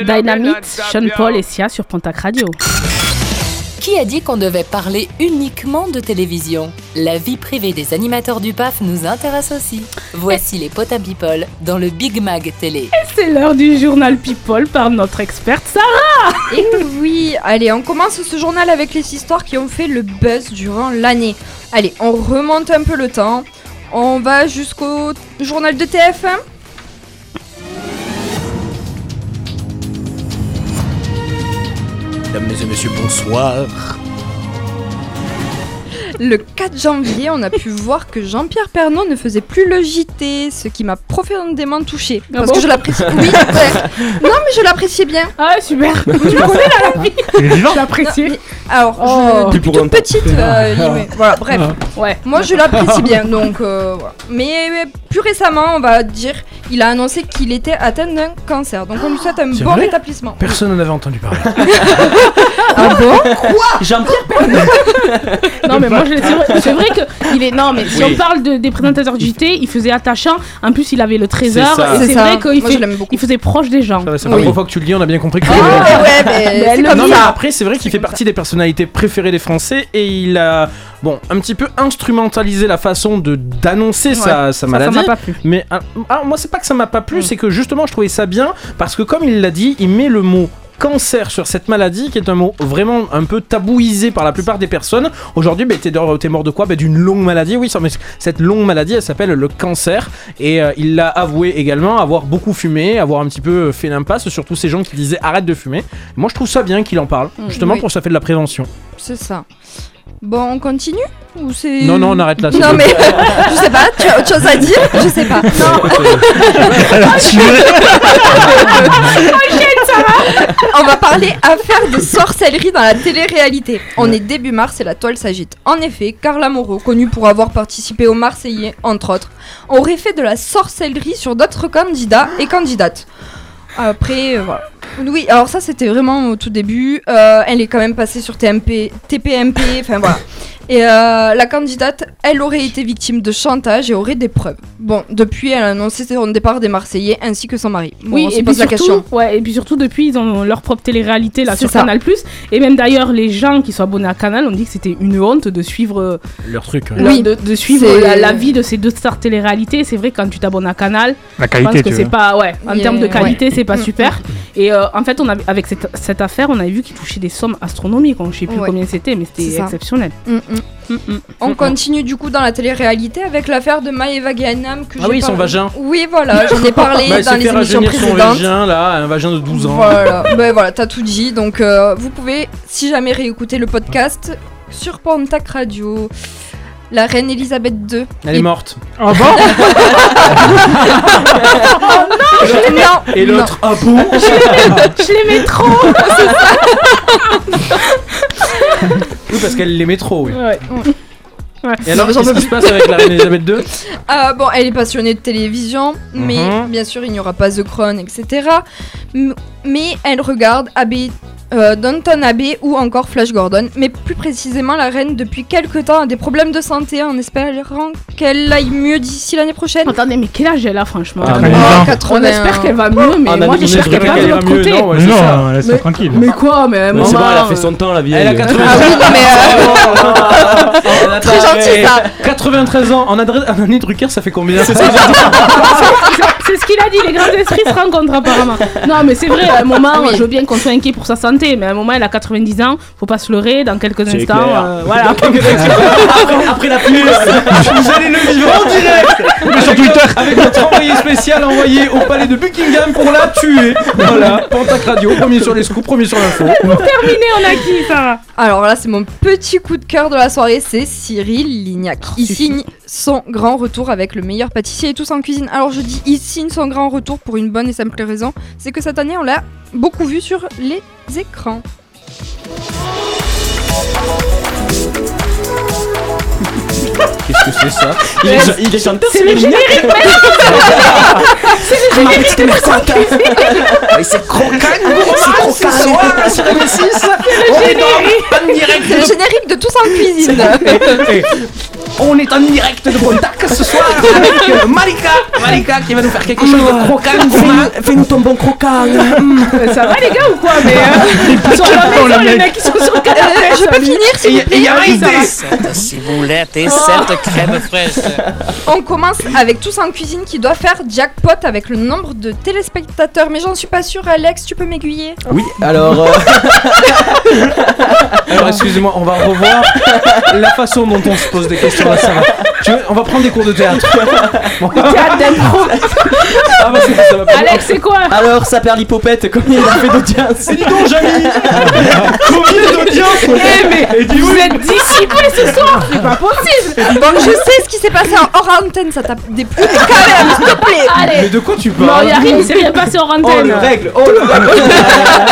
Dynamite, Sean. Paul et Sia sur Pontac Radio. Qui a dit qu'on devait parler uniquement de télévision? La vie privée des animateurs du PAF nous intéresse aussi. Voici les Potin People dans le Big Mag Télé. C'est l'heure du journal People par notre experte Sarah. Et oui, allez, on commence ce journal avec les histoires qui ont fait le buzz durant l'année. Allez, on remonte un peu le temps. On va jusqu'au journal de TF1. Mesdames et messieurs, bonsoir. Le 4 janvier, on a pu voir que Jean-Pierre Pernaut ne faisait plus le JT, ce qui m'a profondément touché. Ah parce bon que je l'apprécie. Oui, ouais. Non, mais je l'appréciais bien. Ah, super. tu me connais là, la vie. Il est vivant Je l'apprécie. Non, mais- Alors, Oh. je, depuis toute petite, euh, il- voilà, bref. Ouais. Moi, je l'apprécie bien, donc euh, voilà. Mais euh, plus récemment, on va dire, il a annoncé qu'il était atteint d'un cancer. Donc, on lui souhaite un C'est bon rétablissement. Personne n'en avait entendu parler. Ah bon? Jean-Pierre Non mais moi je- c'est vrai, c'est vrai que il est non mais si Oui. on parle de- des présentateurs du JT, il faisait attachant. En plus il avait le trésor. C'est ça. et C'est C'est ça. vrai qu'il Moi, je fait- l'aime beaucoup. il faisait proche des gens. Ça va, C'est la Oui. première fois que tu le dis, on a bien compris que Ah, tu ouais, mais Mais c'est elle comme Non mais ça. après c'est vrai qu'il fait partie des personnalités préférées des Français et il a bon un petit peu instrumentalisé la façon de d'annoncer sa, sa Ça, ça maladie. m'a pas plu. Mais ah, ah, moi c'est pas que ça m'a pas plu, c'est que justement je trouvais ça bien parce que comme il l'a dit, il met le mot cancer sur cette maladie qui est un mot vraiment un peu tabouisé par la plupart des personnes. Aujourd'hui, bah, t'es mort de quoi? Bah, D'une longue maladie, oui, ça, mais cette longue maladie elle s'appelle le cancer et euh, il l'a avoué également avoir beaucoup fumé, avoir un petit peu fait l'impasse sur tous ces gens qui disaient arrête de fumer. Moi je trouve ça bien qu'il en parle, Mm, justement oui. pour ça fait de la prévention. C'est ça. Bon, on continue? Ou c'est... Non, non, on arrête là, Non, mais je sais pas, tu as autre chose à dire? Je sais pas. Non. Elle a tué. On va parler affaire de sorcellerie dans la télé-réalité. On est début mars et la toile s'agite. En effet, Carla Moreau, connue pour avoir participé au Marseillais, entre autres, aurait fait de la sorcellerie sur d'autres candidats et candidates. Après, euh, voilà. Oui, alors ça c'était vraiment au tout début. Euh, elle est quand même passée sur TMP, TPMP, enfin voilà. Et euh, la candidate, elle aurait été victime de chantage et aurait des preuves. Bon, depuis, elle a annoncé son départ des Marseillais ainsi que son mari. Bon, oui, on se et pose puis, la surtout, question. ouais, et puis surtout, depuis, ils ont leur propre télé-réalité là sur ça. Canal+. Et même d'ailleurs, les gens qui sont abonnés à Canal ont dit que c'était une honte de suivre, euh, Leur truc. leur- Oui, de, de suivre la, la vie de ces deux stars télé-réalité. C'est vrai que quand tu t'abonnes à Canal, La je pense qualité, que tu c'est veux. pas, ouais, en termes de ouais. qualité, c'est pas Mm, super. Et euh, en fait, on avait, avec cette, cette affaire, on avait vu qu'il touchait des sommes astronomiques. On ne sais plus Ouais. combien c'était, mais c'était exceptionnel. Mm, mm. Mm, mm. On continue du coup dans la télé-réalité avec l'affaire de Maëva Gainam que Ah oui, son vagin. Oui, voilà, j'en ai parlé Bah, dans les émissions rajeunir son précédentes. vagin, là, un vagin de 12 ans. Voilà, ben voilà, t'as tout dit. Donc, euh, vous pouvez, si jamais, réécouter le podcast sur Pontac Radio. La reine Elisabeth II. Elle est morte. Ah bon Oh non, je l'ai- non, Et l'autre, ah bon Je l'aimais trop Oui, parce qu'elle l'aimait trop, oui. Ouais. Ouais. Et alors, qu'est-ce qui se passe avec la reine Elisabeth II Euh, bon, elle est passionnée de télévision, mais Mhm. bien sûr, il n'y aura pas The Crown, etc. M- mais elle regarde Abbey, euh, Downton Abbey ou encore Flash Gordon. Mais plus précisément, la reine, depuis quelques temps, a des problèmes de santé en espérant qu'elle aille mieux d'ici l'année prochaine. Attendez, mais quel âge elle a, franchement Ah, non. 80. On espère qu'elle va mieux, mais Ah, moi dit j'espère qu'elle va de l'autre côté. non, ouais, non, laisse-la tranquille. Mais quoi, mais Mais c'est bon, maman, elle a fait euh, son temps, la vieille. Elle a 80 Ah oui, non, mais. euh, Très gentil, ça. 93 ans, en adresse en année Drucker, ça fait combien C'est c'est ce qu'il a dit, les grands esprits se rencontrent apparemment. Non, mais c'est vrai, à un moment, Oui. je veux bien qu'on soit inquiet pour sa santé, mais à un moment, elle a 90 ans, faut pas se leurrer, dans quelques instants, euh, voilà. après, après la pub, Vous allez le vivre en direct. Mais sur Twitter. Avec notre envoyé spécial envoyé au palais de Buckingham pour la tuer. Voilà, Pentac Radio, premier sur les scoops, premier sur l'info. Pour terminer, on a qui, Sarah? Alors là, c'est mon petit coup de cœur de la soirée, c'est Cyril Lignac. Il signe son grand retour avec le meilleur pâtissier et tous en cuisine. Alors je dis signe son grand retour pour une bonne et simple raison, c'est que cette année on l'a beaucoup vu sur les écrans. Qu'est-ce que c'est ça? Il est, il est chanteur, C'est le générique C'est le générique. de sa cuisine C'est croquant, c'est ce soir sur M6 On est en direct C'est le générique de tous en cuisine. On est en direct de Pontac ce soir avec euh, Marika Marika qui va nous faire quelque chose de croquant gourmand. Fais-nous ton bon croquant. Ça va les gars ou quoi Mais euh, ils sont à la maison, les mecs, ils sont sur le canapé. Je peux finir s'il vous plaît il y a Cette ciboulette et cette crème fraîche. On commence avec tous en cuisine qui doit faire jackpot avec le nombre de téléspectateurs. Mais j'en suis pas sûre, Alex, tu peux m'aiguiller? Oui, alors. euh, Alors excusez-moi, on va revoir la façon dont on se pose des questions Tu veux, on va prendre des cours de théâtre. Bon. Théâtre d'impro. Ah bah c'est ça va pas. Alex, c'est quoi Alors, ça perd l'hypopète, combien il a fait d'audience dis donc, Jamy Combien d'audience Eh mais Et dis vous oui. êtes dissipés ce soir, c'est pas possible Bon, je sais ce qui s'est passé en hors antenne, ça tape des plumes, mais quand même, s'il te plaît Mais Allez de quoi tu Non, parles il y a rien, il s'est rien passé en Oh, antenne le règle Oh, le règle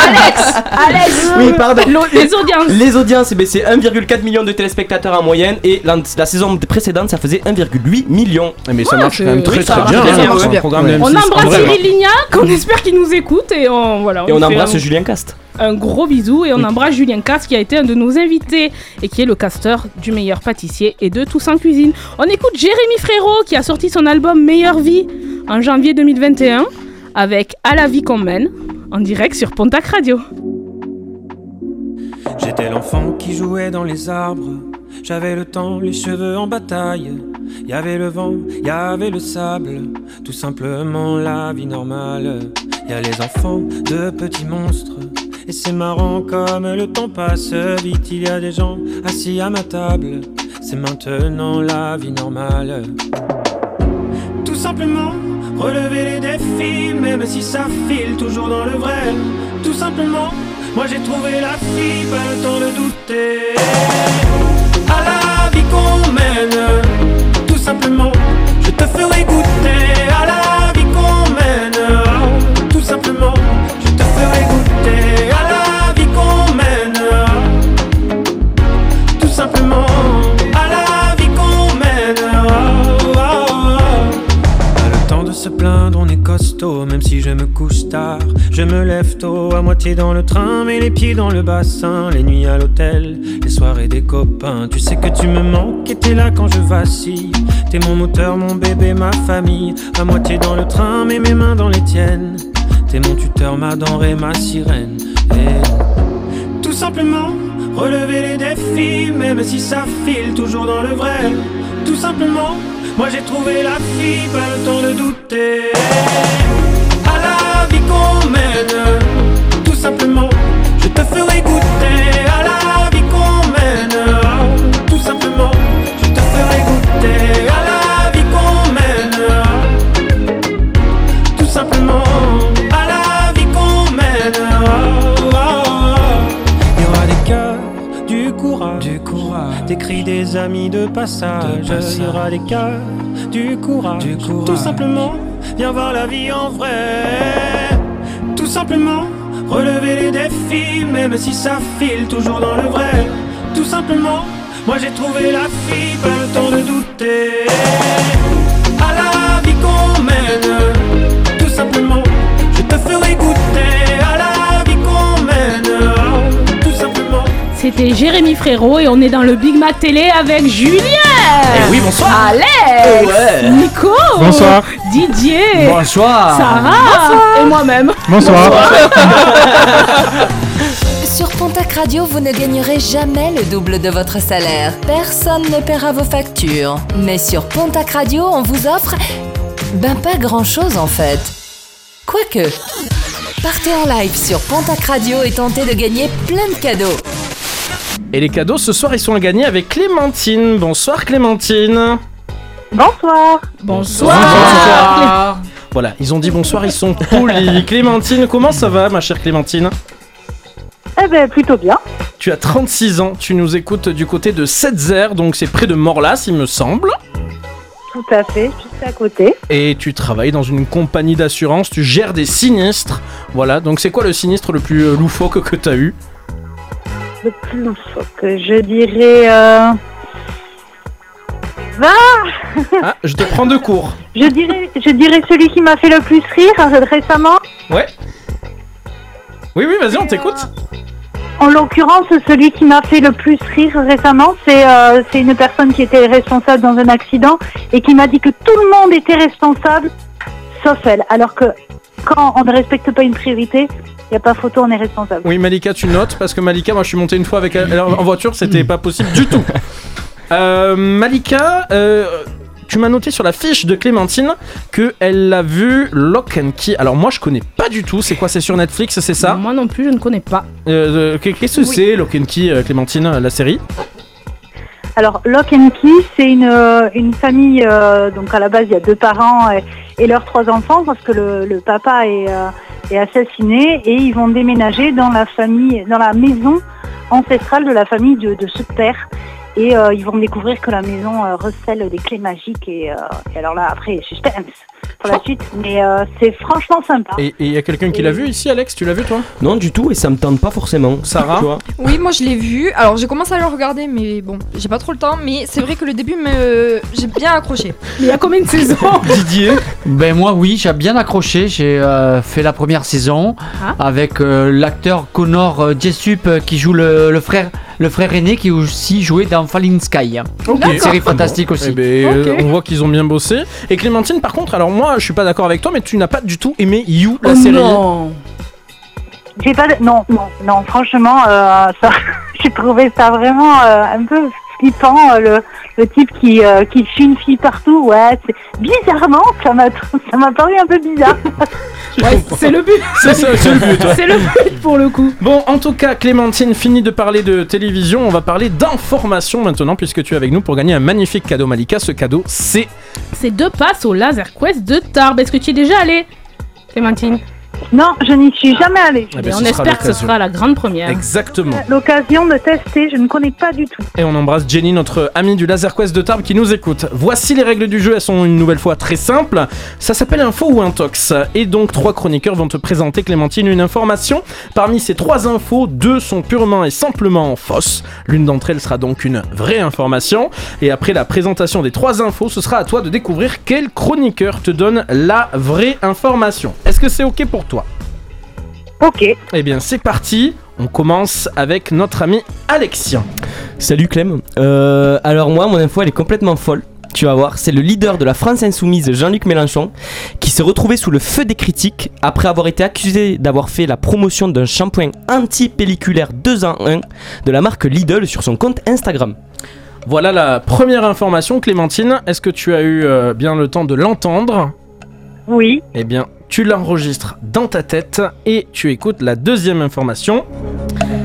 Alex Alex Oui, pardon. L'au- Les audiences Les audiences, eh ben, c'est 1,4 million de téléspectateurs en moyenne et la, la saison précédente ça faisait 1,8 million. Mais ça marche c'est- quand même très très bien. bien, ça pour marche un bien. programme de Ouais. M6, On embrasse. Cyril Lignac, on espère qu'il nous écoute et on, voilà, Et on embrasse un, Julien Cast. un gros bisou et on embrasse Julien Casse qui a été un de nos invités et qui est le casteur du meilleur pâtissier et de Tous en cuisine. On écoute Jérémy Frérot qui a sorti son album Meilleure vie en janvier 2021 avec À la vie qu'on mène en direct sur Pontac Radio. J'étais l'enfant qui jouait dans les arbres. J'avais le temps, les cheveux en bataille. Y avait le vent, y avait le sable. Tout simplement la vie normale. Y a les enfants de petits monstres. Et c'est marrant comme le temps passe vite. Il y a des gens assis à ma table. C'est maintenant la vie normale. Tout simplement, relever les défis, même si ça file toujours dans le vrai. Tout simplement, moi j'ai trouvé la fille, pas le temps de douter. À la vie qu'on mène, tout simplement, je te ferai goûter. À la vie qu'on mène, tout simplement, je te ferai goûter. À la vie qu'on mène, tout simplement, à la vie qu'on mène. Pas le temps de se plaindre, on est costaud, même si je me couche tard. Je me lève tôt, à moitié dans le train, mais les pieds dans le bassin. Les nuits à l'hôtel, soirées des copains. Tu sais que tu me manques et t'es là quand je vacille. T'es mon moteur, mon bébé, ma famille. À moitié dans le train, mais mes mains dans les tiennes. T'es mon tuteur, ma denrée, ma sirène. Et tout simplement, relever les défis, même si ça file toujours dans le vrai. Tout simplement, moi j'ai trouvé la fille, pas le temps de douter. À la vie qu'on mène. Tout simplement, je te ferai goûter à la vie qu'on mène. Tout simplement, à la vie qu'on mène. Il y aura des cœurs, du courage, du courage, des cris des amis de passage. Il y aura des cœurs, du courage, du courage. Tout simplement, viens voir la vie en vrai. Tout simplement, relever les défis, même si ça file toujours dans le vrai. Tout simplement, moi j'ai trouvé la fille, pas le temps de douter. À la vie qu'on mène, tout simplement, je te ferai goûter à la vie qu'on mène. Tout simplement. C'était Jérémy Frérot et on est dans le Big Mac Télé avec Julien Eh oui, bonsoir. Alex Ouais. Nico Bonsoir. Didier Bonsoir. Sarah et moi-même Bonsoir. Sur Pontac Radio, vous ne gagnerez jamais le double de votre salaire. Personne ne paiera vos factures. Mais sur Pontac Radio, on vous offre... Ben pas grand-chose en fait. Quoique... Partez en live sur Pontac Radio et tentez de gagner plein de cadeaux. Et les cadeaux ce soir ils sont à gagner avec Clémentine. Bonsoir Clémentine. Bonsoir Bonsoir. Voilà, ils ont dit bonsoir, ils sont polis. Clémentine, comment ça va ma chère Clémentine? Eh ben plutôt bien. Tu as 36 ans, tu nous écoutes du côté de Setzer, donc c'est près de Morlas il me semble. Tout à fait, juste à côté. Et tu travailles dans une compagnie d'assurance, tu gères des sinistres. Voilà, donc c'est quoi le sinistre le plus loufoque que t'as eu? Le plus loufoque, je dirais. Euh... Va Ah, je te prends de court. je dirais, je dirais celui qui m'a fait le plus rire euh, récemment. Ouais. Oui, oui, vas-y, on t'écoute. En l'occurrence, celui qui m'a fait le plus rire récemment, c'est euh, c'est une personne qui était responsable dans un accident et qui m'a dit que tout le monde était responsable, sauf elle. Alors que quand on ne respecte pas une priorité, il n'y a pas photo, on est responsable. Oui, Malika, tu notes parce que Malika, moi je suis monté une fois avec elle en voiture, c'était pas possible du tout. Euh, Malika, euh, tu m'as noté sur la fiche de Clémentine que elle a vu Lock and Key. Alors moi je connais pas du tout. C'est quoi? C'est sur Netflix, c'est ça? Moi non plus, je ne connais pas. Euh, euh, Qu'est-ce que c'est Lock and Key, euh, Clémentine, la série? Alors, Lock and Key, c'est une, une famille, euh, donc à la base, il y a deux parents et, et leurs trois enfants, parce que le, le papa est, euh, est assassiné, et ils vont déménager dans la famille, dans la maison ancestrale de la famille de, de ce père. Et euh, ils vont découvrir que la maison euh, recèle des clés magiques, et, euh, et alors là, après, suspense pour la suite, mais euh, c'est franchement sympa. Et il y a quelqu'un qui l'a vu ici, Alex Tu l'as vu toi? Non, du tout, et ça me tente pas forcément. Sarah Tu vois Oui, moi je l'ai vu. Alors j'ai commencé à le regarder, mais bon, j'ai pas trop le temps. Mais c'est vrai que le début, me... j'ai bien accroché. Il y a combien de saisons? Didier? Ben moi oui, j'ai bien accroché. J'ai euh, fait la première saison Ah. avec euh, l'acteur Connor Jessup qui joue le, le frère le frère aîné qui aussi joué dans Falling Sky. Ok. Une série fantastique aussi. Eh ben, euh, on voit qu'ils ont bien bossé. Et Clémentine, par contre, alors moi, je suis pas d'accord avec toi, mais tu n'as pas du tout aimé You, la Oh série. non J'ai pas de... Non, non, non, franchement, euh, ça... j'ai trouvé ça vraiment euh, un peu flippant, euh, le, le type qui, euh, qui suit une fille partout, ouais, c'est... bizarrement, ça m'a, ça m'a paru un peu bizarre. Ouais, c'est le but C'est ça, c'est le but. ouais. C'est le but pour le coup Bon, en tout cas, Clémentine, fini de parler de télévision. On va parler d'information maintenant, puisque tu es avec nous pour gagner un magnifique cadeau Malika. Ce cadeau, c'est. C'est deux passes au Laser Quest de Tarbes. Est-ce que tu y es déjà allé Clémentine? Non, je n'y suis jamais allée. Eh ben, on espère que ce sera la grande première. Exactement. L'occasion de tester, je ne connais pas du tout. Et on embrasse Jenny, notre amie du Laser Quest de Tarbes qui nous écoute. Voici les règles du jeu, elles sont une nouvelle fois très simples. Ça s'appelle info ou intox. Et donc trois chroniqueurs vont te présenter, Clémentine, une information. Parmi ces trois infos, deux sont purement et simplement fausses. L'une d'entre elles sera donc une vraie information. Et après la présentation des trois infos, ce sera à toi de découvrir quel chroniqueur te donne la vraie information. Est-ce que c'est ok pour toi? Ok. Eh bien c'est parti. On commence avec notre ami Alexien. Salut Clem. Euh, alors moi, mon info, elle est complètement folle. Tu vas voir, c'est le leader de la France Insoumise, Jean-Luc Mélenchon, qui s'est retrouvé sous le feu des critiques après avoir été accusé d'avoir fait la promotion d'un shampoing anti-pelliculaire 2 en 1 de la marque Lidl sur son compte Instagram. Voilà la première information, Clémentine. Est-ce que tu as eu euh, bien le temps de l'entendre? Oui. Eh bien, tu l'enregistres dans ta tête et tu écoutes la deuxième information,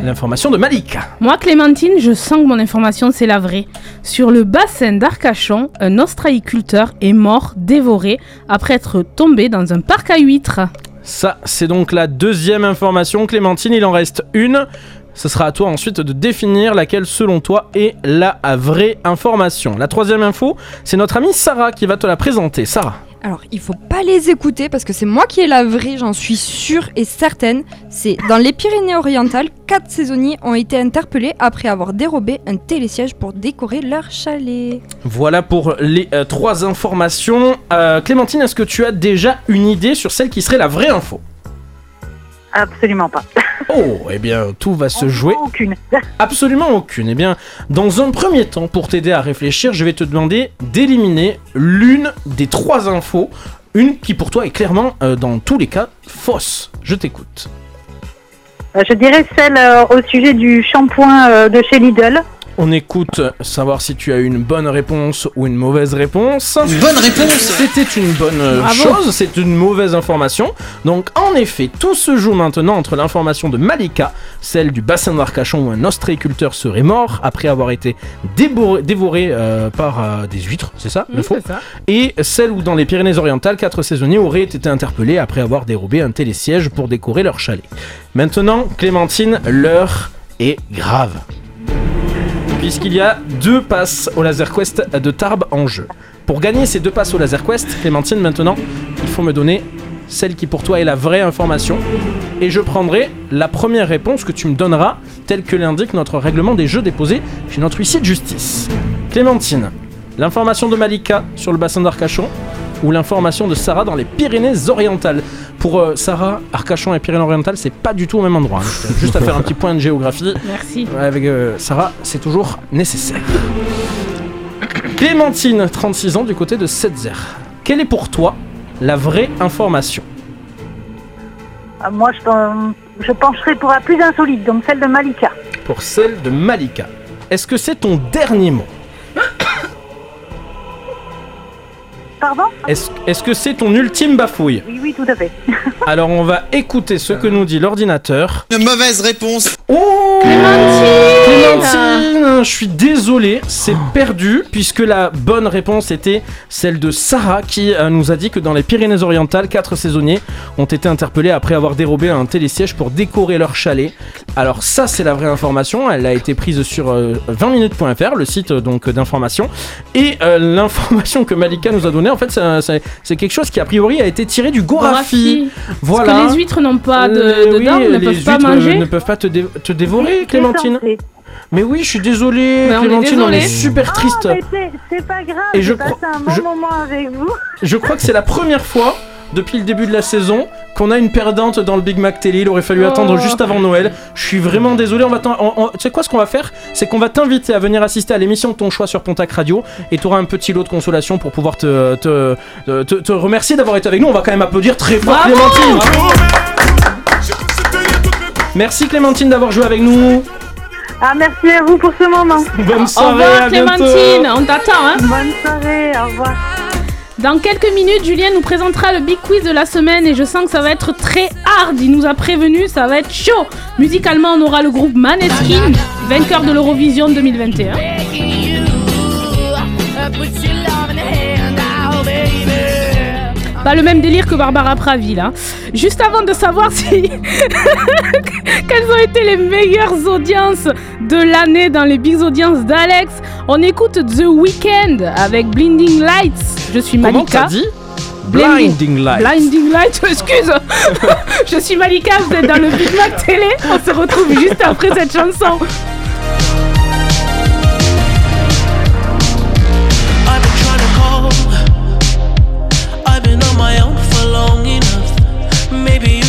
l'information de Malika. Moi, Clémentine, je sens que mon information, c'est la vraie. Sur le bassin d'Arcachon, un ostréiculteur est mort, dévoré, après être tombé dans un parc à huîtres. Ça, c'est donc la deuxième information. Clémentine, il en reste une. Ce sera à toi ensuite de définir laquelle, selon toi, est la vraie information. La troisième info, c'est notre amie Sarah qui va te la présenter. Sarah. Alors, il faut pas les écouter parce que c'est moi qui ai la vraie, j'en suis sûre et certaine. C'est dans les Pyrénées-Orientales, quatre saisonniers ont été interpellés après avoir dérobé un télésiège pour décorer leur chalet. Voilà pour les euh, trois informations. Euh, Clémentine, est-ce que tu as déjà une idée sur celle qui serait la vraie info? Absolument pas. Oh, eh bien, tout va se jouer. Aucune. Absolument aucune. Eh bien, dans un premier temps, pour t'aider à réfléchir, je vais te demander d'éliminer l'une des trois infos, une qui pour toi est clairement, euh, dans tous les cas, fausse. Je t'écoute. Euh, Je dirais celle euh, au sujet du shampoing de chez Lidl. On écoute savoir si tu as une bonne réponse ou une mauvaise réponse. Une bonne réponse C'était une bonne euh, Bravo. chose, c'est une mauvaise information. Donc en effet, tout se joue maintenant entre l'information de Malika, celle du bassin d'Arcachon où un ostréiculteur serait mort après avoir été dévoré euh, par euh, des huîtres, c'est ça le faux? ça. Et celle où dans les Pyrénées-Orientales, quatre saisonniers auraient été interpellés après avoir dérobé un télésiège pour décorer leur chalet. Maintenant, Clémentine, l'heure est grave. Puisqu'il y a deux passes au Laser Quest de Tarbes en jeu. Pour gagner ces deux passes au Laser Quest, Clémentine, maintenant, il faut me donner celle qui pour toi est la vraie information. Et je prendrai la première réponse que tu me donneras, telle que l'indique notre règlement des jeux déposé chez notre huissier de justice. Clémentine, l'information de Malika sur le bassin d'Arcachon ou l'information de Sarah dans les Pyrénées-Orientales. Pour euh, Sarah, Arcachon et Pyrénées-Orientales, c'est pas du tout au même endroit. hein. Juste à faire un petit point de géographie. Merci. Avec euh, Sarah, c'est toujours nécessaire. Clémentine, 36 ans, du côté de Setzer. Quelle est pour toi la vraie information? Euh, Moi, je, pen- je pencherai pour la plus insolite, donc celle de Malika. Pour celle de Malika. Est-ce que c'est ton dernier mot? Pardon Est-ce est-ce que c'est ton ultime bafouille Oui, oui, tout à fait. Alors on va écouter ce que nous dit l'ordinateur. Une mauvaise réponse. Oh Clémentine Clémentine, je suis désolé, c'est perdu puisque la bonne réponse était celle de Sarah qui euh, nous a dit que dans les Pyrénées-Orientales, quatre saisonniers ont été interpellés après avoir dérobé un télésiège pour décorer leur chalet. Alors ça c'est la vraie information, elle a été prise sur euh, 20minutes.fr, le site euh, donc d'information et euh, l'information que Malika nous a donnée en fait c'est- quelque chose qui a priori a été tiré du Gorafi. Voilà. Parce que les huîtres n'ont pas de, Euh, de oui, dents, ne les peuvent pas manger. ne peuvent pas te, dé- te dévorer, Clémentine. Mais oui, je suis désolé, on est Clémentine, on est, super triste. Oh, mais c'est- c'est pas grave, Et je passé crois- un bon je- moment avec vous. Je crois que c'est la première fois depuis le début de la saison qu'on a une perdante dans le Big Mac Télé. Il aurait fallu Oh. attendre juste avant Noël. Je suis vraiment désolé. On va on- on- tu sais quoi, ce qu'on va faire, c'est qu'on va t'inviter à venir assister à l'émission de ton choix sur Pontac Radio et tu auras un petit lot de consolation pour pouvoir te, te, te- te- te remercier d'avoir été avec nous. On va quand même applaudir très fort Bravo Clémentine. Merci Clémentine d'avoir joué avec nous. Ah, merci à vous pour ce moment. Bonne Au soirée, revoir à bientôt. Clémentine, on t'attend. Hein. Bonne soirée, au revoir. Dans quelques minutes, Julien nous présentera le big quiz de la semaine et je sens que ça va être très hard. Il nous a prévenu, ça va être chaud. Musicalement, on aura le groupe Maneskin, vainqueur de l'Eurovision 2021. Pas le même délire que Barbara Pravi là. Juste avant de savoir si quelles ont été les meilleures audiences de l'année dans les big audiences d'Alex, on écoute The Weeknd avec Blinding Lights. Je suis Comment Malika. t'as dit Blinding- Blinding Light. Blinding Lights, excuse. Je suis Malika, vous êtes dans le Big Mac Télé. On se retrouve juste après cette chanson.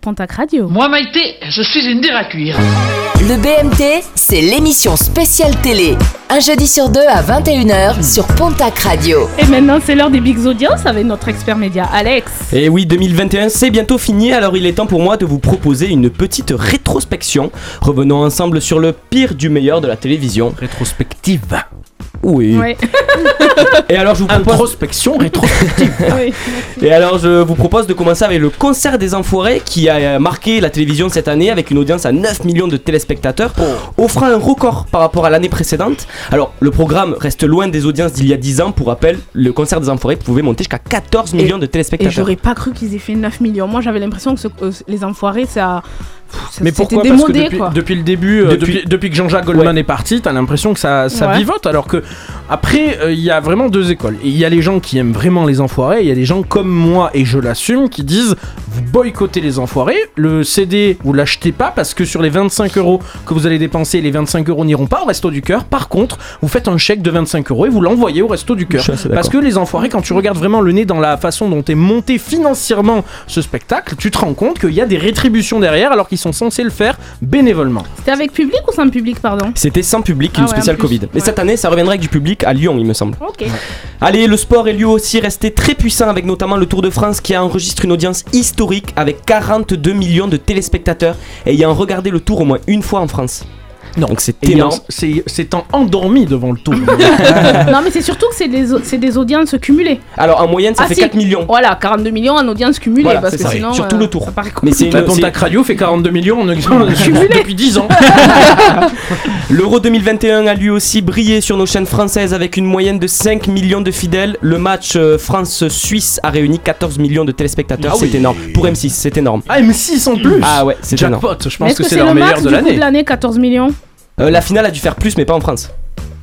Pontac Radio. Moi, Maïté, je suis une dure à cuire. Le BMT, c'est l'émission spéciale télé. Un jeudi sur deux à 21h sur Pontac Radio. Et maintenant, c'est l'heure des Big Audiences avec notre expert média Alex. Et oui, 2021, c'est bientôt fini, alors il est temps pour moi de vous proposer une petite rétrospection. Revenons ensemble sur le pire du meilleur de la télévision. Rétrospective. Oui. Ouais. Et alors je vous propose... Introspection rétrospective. Oui. Et alors je vous propose de commencer avec le concert des Enfoirés qui a euh, marqué la télévision cette année avec une audience à 9 millions de téléspectateurs, offrant un record par rapport à l'année précédente. Alors le programme reste loin des audiences d'il y a 10 ans. Pour rappel, le concert des Enfoirés pouvait monter jusqu'à 14 millions de Et téléspectateurs. j'aurais pas cru qu'ils aient fait 9 millions. Moi, j'avais l'impression que ce- euh, les enfoirés, ça. pff, Mais pourquoi? Parce que depuis, quoi. depuis le début, euh, Depuis- que Jean-Jacques Goldman est parti, t'as l'impression que ça, ça Ouais. vivote. Alors que après, euh, il y a vraiment deux écoles. Il y a les gens qui aiment vraiment les enfoirés, et il y a des gens comme moi et je l'assume qui disent vous boycottez les enfoirés. Le CD vous l'achetez pas parce que sur les 25 euros que vous allez dépenser, les 25 euros n'iront pas au resto du cœur. Par contre, vous faites un chèque de 25 euros et vous l'envoyez au resto du cœur. Parce que les enfoirés, quand tu regardes vraiment le nez dans la façon dont est monté financièrement ce spectacle, tu te rends compte qu'il y a des rétributions derrière alors qu'ils sont censés le faire bénévolement. C'était avec public ou sans public, pardon? C'était sans public, Ah une ouais, spéciale. Covid. Mais cette année, ça reviendra du public à Lyon, il me semble. Allez, le sport est lui aussi resté très puissant avec notamment le Tour de France qui a enregistré une audience historique avec 42 millions de téléspectateurs ayant regardé le Tour au moins une fois en France. Non, Donc c'est énorme. en endormi devant le tour. non, mais c'est surtout que c'est des, des audiences cumulées. Alors en moyenne, ça Ah, fait si. 4 millions. Voilà, 42 millions en audience cumulée. Voilà, parce que ça. sinon. Sur tout euh, le tour. ça paraît Mais c'est La une- Pontac Radio fait 42 millions en depuis 10 ans. L'Euro 2021 a lui aussi brillé sur nos chaînes françaises avec une moyenne de 5 millions de fidèles. Le match euh, France-Suisse a réuni 14 millions de téléspectateurs. Ah oui. C'est énorme. Pour M6, c'est énorme. Ah, M6 en plus Ah ouais, c'est énorme. Jackpot, je pense Est-ce que que c'est leur le meilleur de coup de l'année. l'année, 14 millions? Euh, la finale a dû faire plus, mais pas en France.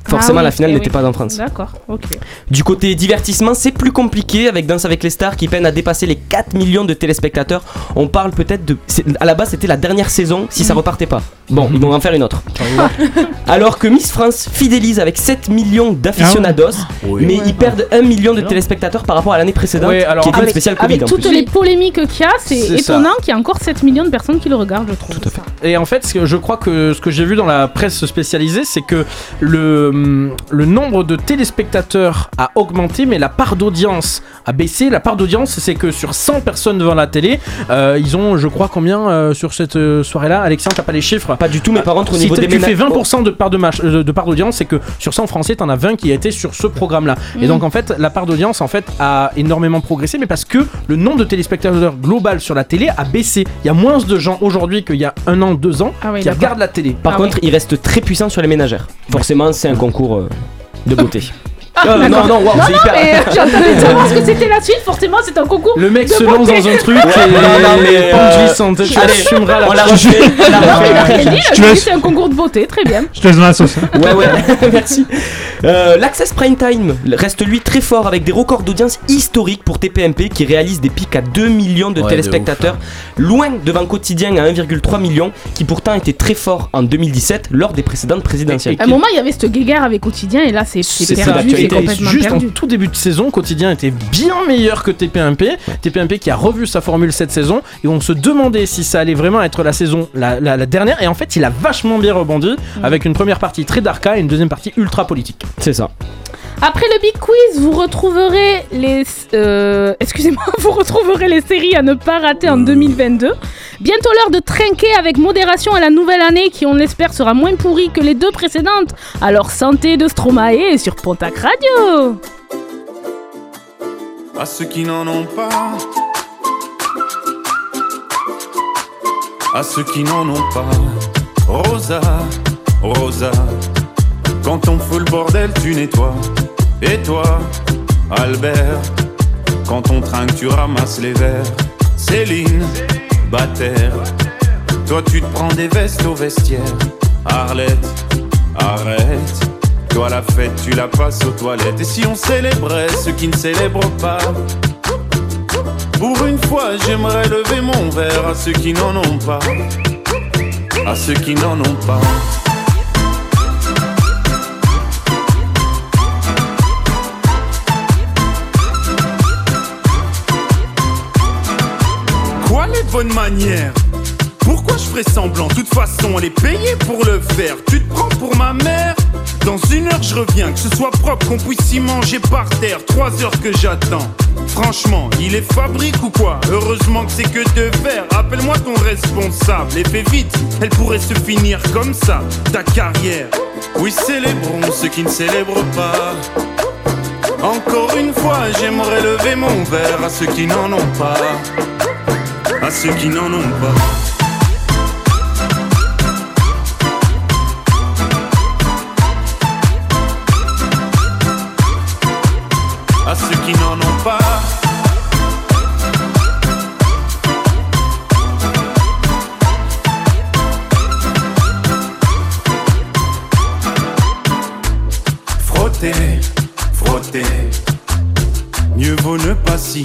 Forcément, Ah oui, la finale eh n'était oui. pas en France. D'accord, ok. Du côté divertissement, c'est plus compliqué avec Danse avec les stars qui peine à dépasser les 4 millions de téléspectateurs. On parle peut-être de. À la base, c'était la dernière saison si ça repartait pas. Bon, ils vont en faire une autre. Alors que Miss France fidélise avec 7 millions d'aficionados, Oui. mais ils perdent 1 million de téléspectateurs par rapport à l'année précédente, alors, qui était une avec- spéciale Avec Covid en toutes plus. les polémiques qu'il y a, c'est étonnant qu'il y ait encore 7 millions de personnes qui le regardent, je trouve. ça. Et en fait, je crois que ce que j'ai vu dans la presse spécialisée, c'est que le, hum, le nombre de téléspectateurs a augmenté, mais la part d'audience a baissé. La part d'audience, c'est que sur 100 personnes devant la télé, euh, ils ont, je crois, combien euh, sur cette euh, soirée-là Alexandre, t'as pas les chiffres? Pas du tout, mais par contre, au si niveau des tu fais ménages- 20% de part de, euh, de part d'audience, c'est que sur 100 français, t'en as 20 qui étaient sur ce programme-là. Et Mm. donc en fait, la part d'audience en fait a énormément progressé, mais parce que le nombre de téléspectateurs global sur la télé a baissé. Il y a moins de gens aujourd'hui qu'il y a un an, deux ans Ah oui, qui regardent la télé. Par Ah contre, il reste très puissant sur les ménagères. Forcément, c'est un concours euh, de beauté. Ah, Euh, non, non, waouh, non, c'est non, hyper. mais euh, j'attendais de savoir ce que c'était la suite. Forcément, c'est un concours. Le mec de se lance dans un truc Ouais, et non, non, mais, pente euh, assumeras la on refait, on Non, mais il a rien dit. C'est un concours de beauté. Très bien. Je te laisse dans la sauce. Ouais, ouais, merci. Euh, L'Access Prime Time reste lui très fort avec des records d'audience historiques pour TPMP qui réalise des pics à 2 millions de Ouais, de téléspectateurs, loin devant Quotidien à 1,3 million qui pourtant était très fort en 2017 lors des précédentes présidentielles. À un moment, il y avait cette guéguerre avec Quotidien et là, c'est c'est C'est ça, perdu. C'est complètement Juste perdu. en tout début de saison, Quotidien était bien meilleur que TP1P. TP1P qui a revu sa formule cette saison et on se demandait si ça allait vraiment être la saison la, la- la dernière. Et en fait, il a vachement bien rebondi avec une première partie très darka et une deuxième partie ultra politique. C'est ça. Après le Big Quiz, vous retrouverez les. euh, Excusez-moi, vous retrouverez les séries à ne pas rater en 2022. Bientôt l'heure de trinquer avec modération à la nouvelle année qui, on l'espère, sera moins pourrie que les deux précédentes. Alors, santé de Stromae sur Pontac Radio. à ceux qui n'en ont pas, à ceux qui n'en ont pas. Rosa, Rosa, quand on fout le bordel, tu nettoies. Et toi, Albert, quand on trinque, tu ramasses les verres. Céline, Bataire, toi tu te prends des vestes au vestiaire. Arlette, arrête. Toi la fête, tu la passes aux toilettes. Et si on célébrait ceux qui ne célèbrent pas? Pour une fois, j'aimerais lever mon verre à ceux qui n'en ont pas. À ceux qui n'en ont pas. Bonne manière. Pourquoi je ferais semblant? De toute façon, elle est payée pour le faire. Tu te prends pour ma mère? Dans une heure, je reviens. Que ce soit propre, qu'on puisse y manger par terre. Trois heures que j'attends. Franchement, il est fabrique ou quoi? Heureusement que c'est que de verre. Appelle-moi ton responsable et fais vite. Elle pourrait se finir comme ça, ta carrière. Oui, célébrons ceux qui ne célèbrent pas. Encore une fois, j'aimerais lever mon verre à ceux qui n'en ont pas. À ceux qui n'en ont pas. À ceux qui n'en ont pas. Frotter, frotter. Mieux vaut ne pas si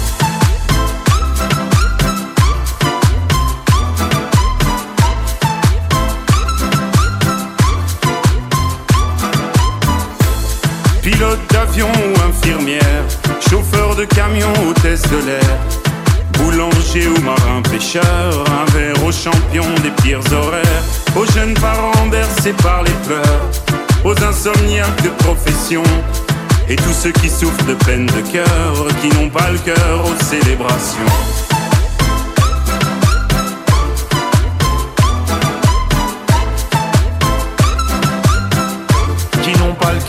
Pilote d'avion ou infirmière, chauffeur de camion, hôtesse de l'air, boulanger ou marin pêcheur, un verre aux champions des pires horaires, aux jeunes parents bercés par les pleurs, aux insomniaques de profession, et tous ceux qui souffrent de peine de cœur, qui n'ont pas le cœur aux célébrations.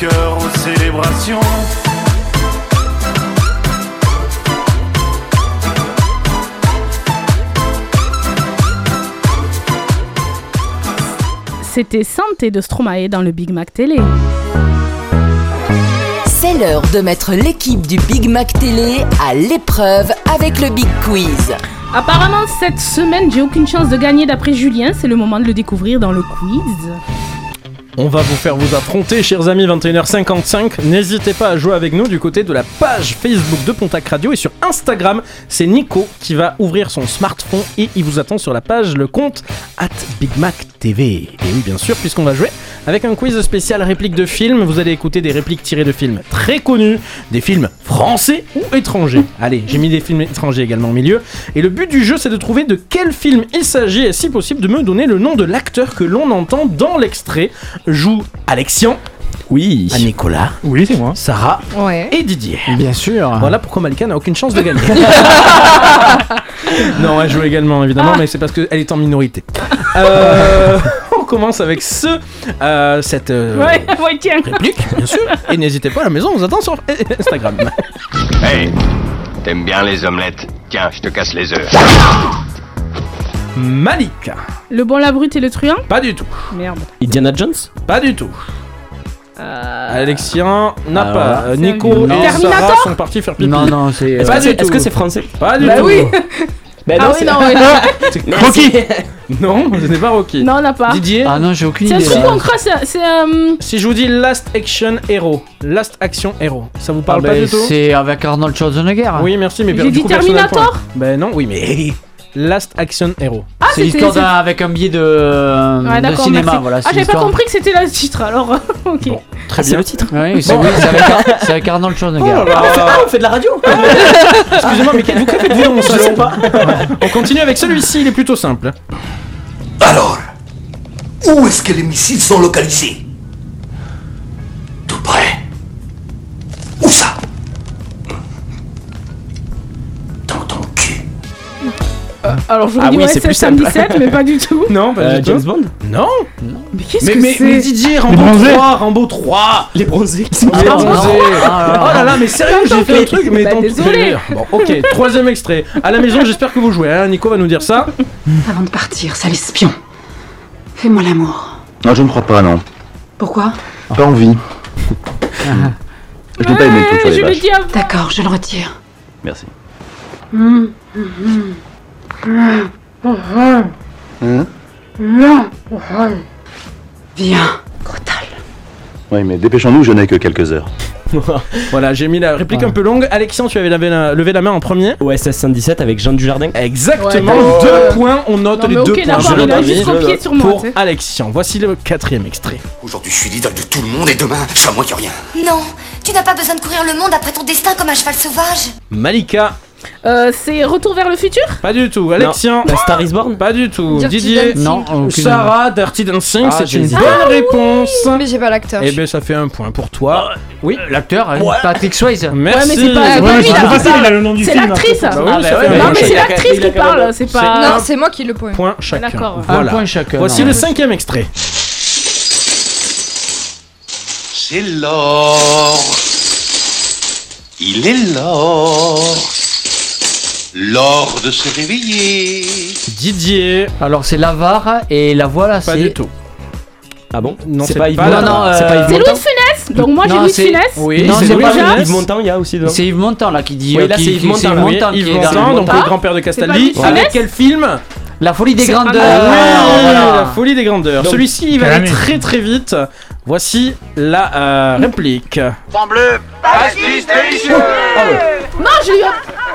Cœur aux célébrations. C'était Santé de Stromae dans le Big Mac Télé. C'est l'heure de mettre l'équipe du Big Mac Télé à l'épreuve avec le Big Quiz. Apparemment, cette semaine, j'ai aucune chance de gagner d'après Julien. C'est le moment de le découvrir dans le quiz. On va vous faire vous affronter, chers amis, 21h55. N'hésitez pas à jouer avec nous du côté de la page Facebook de Pontac Radio et sur Instagram. C'est Nico qui va ouvrir son smartphone et il vous attend sur la page, le compte at Big Mac TV. Et oui, bien sûr, puisqu'on va jouer avec un quiz spécial réplique de films. Vous allez écouter des répliques tirées de films très connus, des films français ou étrangers. Allez, j'ai mis des films étrangers également au milieu. Et le but du jeu, c'est de trouver de quel film il s'agit et si possible de me donner le nom de l'acteur que l'on entend dans l'extrait. Joue Alexian. Oui. À Nicolas. Oui, c'est moi. Sarah. Ouais. Et Didier. Bien sûr. Voilà pourquoi Malika n'a aucune chance de gagner. non, elle joue également évidemment, mais c'est parce qu'elle est en minorité. Euh, on commence avec ce, euh, cette euh, Ouais, ouais, tiens. réplique, bien sûr. Et n'hésitez pas à la maison, on vous attend sur Instagram. Hey, t'aimes bien les omelettes? Tiens, je te casse les œufs. Malika. Le bon, la brute et le truand? Pas du tout. Merde. Indiana Jones? Pas du tout. Alexien n'a Ah, pas. Euh, Nico un- et Terminator? Sarah sont partis faire pipi. Non, non, c'est. Est-ce Pas que du c'est tout. est-ce que c'est français? Pas du Bah tout. oui. Ben Ah oui, non, oui. C'est Rocky. Non, ce n'est pas Rocky. Non, on n'a pas. Didier? Ah non, j'ai aucune C'est un idée. truc là. c'est- c'est euh, Si je vous dis Last Action Hero, Last Action Hero, ça vous Ah parle pas ben, du tout? C'est avec Arnold Schwarzenegger. Oui, merci, mais J'ai du dit coup, Terminator? Point. Ben non, oui, mais Last Action Hero. Ah, c'est l'histoire avec un billet de, Ouais, de d'accord, cinéma. merci. Voilà, ah, c'est j'avais pas compris que c'était le titre alors. ok. Très Ah, c'est bien. le titre Oui, c'est Bon. oui, c'est avec, avec Arnold Schwarzenegger. Oh là. Ah, on fait de la radio Excusez-moi, mais vous que faites-vous dans mon salon pas. On continue avec celui-ci, il est plutôt simple. Alors, où est-ce que les missiles sont localisés? Alors je vous Ah dis oui, ouais, c'est plus 717, mais pas du tout. Non, pas Euh, du tout. James Bond Non Mais qu'est-ce mais, que mais, mais c'est Didier, Les Rambo bronzés. 3, Rambo 3 Les bronzés qui sont Les Ah, bronzés. Ah, là. Oh là là, mais sérieux, j'ai fait un truc, mais Bah, tant pis. désolé. Bon, ok, troisième extrait. À la maison, j'espère que vous jouez. Hein. Nico va nous dire ça. Avant de partir, sale espion. Fais-moi l'amour. Non, je ne crois pas, non. Pourquoi Pas envie. Je n'ai pas aimé le truc sur les je le vaches. dis avant. D'accord, je le retire. Merci. Hum. Hum, hum, Hein hum. Viens. Oui, mais dépêchons-nous, je n'ai que quelques heures. Voilà, j'ai mis la réplique un peu longue. Alexian, tu avais levé la, levé la main en premier. OSS 117 avec Jean Dujardin. Exactement, Ouais, deux euh, points. On note non, les mais deux ok, points. d'accord, Je il le a donne. juste copié sur moi, Pour tu sais. Alexian. Voici le quatrième extrait. Aujourd'hui, je suis l'idole de tout le monde et demain, je serai moins que rien. Non, tu n'as pas besoin de courir le monde après ton destin comme un cheval sauvage. Malika, Euh, c'est Retour vers le futur? Pas du tout. Alexian, Non. Star is Born? Pas du tout. Dirty Didier, Dancing. Non, aucune- Sarah, Dirty Dancing, Ah, c'est j'ai une hésité. bonne réponse. Mais j'ai pas l'acteur. Eh ben, ça fait un point pour toi. Oui, l'acteur, hein, Patrick Swayze. Merci. Ouais, mais c'est pas. Ah, c'est pas oui, lui, c'est là. pas facile, il a le nom du C'est film, l'actrice. Bah oui, Ah, ça bah fait ouais, un Non, mais point. c'est l'actrice qui parle, c'est pas. Non, c'est moi qui le point. Point chacun. D'accord. Un Voilà. point chacun. Voici le cinquième extrait. C'est l'or. Il est l'or. L'or de se réveiller. Didier. Alors c'est l'avare et la voix là, Pas c'est. du tout. Ah bon Non, c'est pas Yves pas Montand. la- Non, non, C'est pas euh, Yves C'est. Louis de Funès Donc moi j'ai Louis de Funès. Oui, Non, c'est pas. Yves Montand, il y a aussi dedans. C'est Yves Montand là qui dit. Oui, euh, là, c'est Yves Montand, Yves. Montand donc Ah. le grand-père de pas Castaldi. Avec Funès quel film? La folie des grandeurs. Ah, Oui, voilà. La folie des grandeurs. Celui-ci, il va aller très très vite. Voici la euh, réplique. Pan bleu, pastis délicieux. Non, j'ai eu.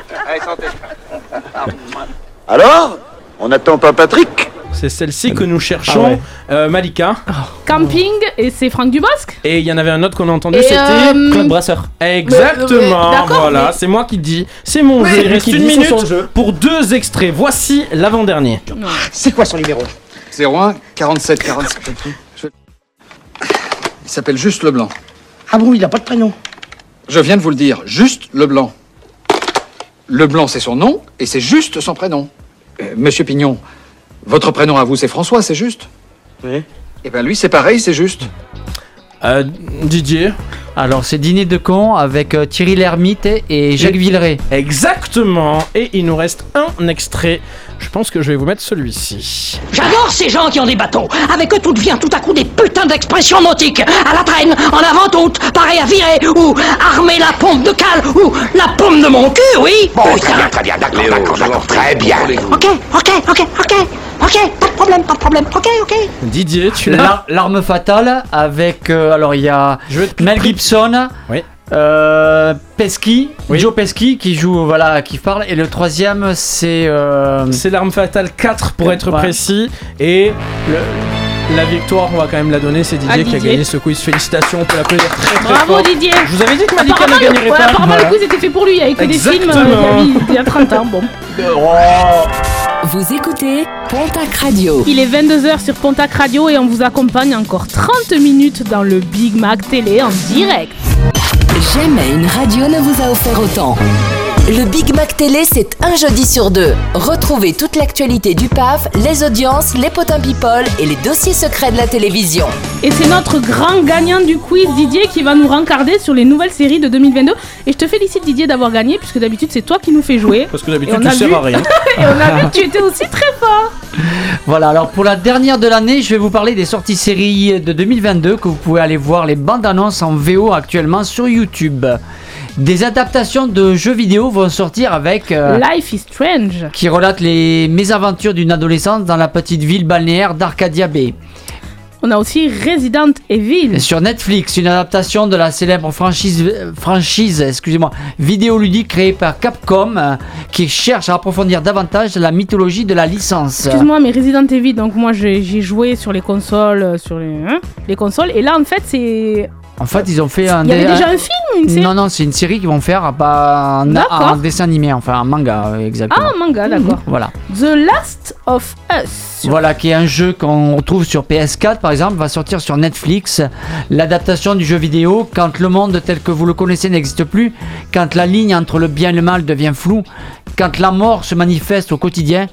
Allez, santé. Alors On n'attend pas Patrick C'est celle-ci que nous cherchons. Ah ouais. Euh, Malika. Camping et c'est Franck Dubosc. Et il y en avait un autre qu'on a entendu, c'était. euh, Claude Brasseur. Exactement, Mais, voilà, mais- c'est moi qui dis, c'est mon jeu, il reste qui une minute son jeu. pour deux extraits, voici l'avant-dernier. C'est quoi son numéro? 01 47 47. Je- Il s'appelle juste Leblanc. Ah bon, il a pas de prénom? Je viens de vous le dire, juste Leblanc. Leblanc, c'est son nom et c'est juste son prénom. Euh, Monsieur Pignon, votre prénom à vous, c'est François, c'est juste Oui. Eh ben lui, c'est pareil, c'est juste. Euh, Didier Alors c'est Dîner de con avec euh, Thierry Lhermitte et Jacques Villeray. Exactement, et il nous reste un extrait, je pense que je vais vous mettre celui-ci. J'adore ces gens qui ont des bâtons. Avec eux, tout devient tout à coup des putains d'expressions nautiques. À la traîne, en avant toute, pareil à virer, ou armer la pompe de cale, ou la paume de mon cul, oui. Bon, très bien, très bien, d'accord, d'accord, d'accord, très bien. Ok, ok, ok, ok, ok, pas de problème, pas de problème, ok, ok. Didier, tu l'as L'ar- L'arme fatale avec euh, alors il y a Je vais Mel. Gibson, Oui. Euh, Pesky, Oui. Joe Pesky qui joue voilà qui parle et le troisième c'est euh, C'est l'arme fatale 4 pour être Ouais. précis, et le- la victoire, on va quand même la donner, c'est Didier, À qui a gagné ce quiz, félicitations, on peut l'applaudir très très Bravo fort. Didier. Je vous avais dit que Malika Apparemment, ne le, gagnerait ouais, pas. apparemment, Voilà. le quiz était fait pour lui avec des films euh, Exactement. il y a- il y a 30 ans. Bon. Vous écoutez Pontac Radio. Il est 22h sur Pontac Radio et on vous accompagne encore 30 minutes dans le Big Mac télé en direct. Jamais une radio ne vous a offert autant. Le Big Mac Télé, c'est un jeudi sur deux. Retrouvez toute l'actualité du PAF, les audiences, les potins people et les dossiers secrets de la télévision. Et c'est notre grand gagnant du quiz Didier qui va nous rencarder sur les nouvelles séries de 2022. Et je te félicite Didier d'avoir gagné puisque d'habitude c'est toi qui nous fais jouer. Parce que d'habitude, tu a sers vu- à rien. et on a vu que tu étais aussi très fort. Voilà, alors pour la dernière de l'année, je vais vous parler des sorties séries de 2022 que vous pouvez aller voir les bandes annonces en VO actuellement sur YouTube. Des adaptations de jeux vidéo vont sortir avec euh, Life is Strange. qui relate les mésaventures d'une adolescente dans la petite ville balnéaire d'Arcadia Bay. On a aussi Resident Evil. Sur Netflix, une adaptation de la célèbre franchise, franchise excusez-moi, vidéoludique créée par Capcom euh, qui cherche à approfondir davantage la mythologie de la licence. Excuse-moi, mais Resident Evil, donc moi j'ai j'ai joué sur les consoles, euh, sur les, hein, les consoles, et là en fait c'est. En fait, ils ont fait un. Il y avait dé- déjà un film, une série Non, non, c'est une série qu'ils vont faire pas en, D'accord. en dessin animé, enfin en manga, euh, exactement. Ah, un manga, d'accord. Voilà. The Last of Us. Voilà, qui est un jeu qu'on retrouve sur PS4 par exemple, va sortir sur Netflix. L'adaptation du jeu vidéo, quand le monde tel que vous le connaissez n'existe plus, quand la ligne entre le bien et le mal devient floue, quand la mort se manifeste au quotidien,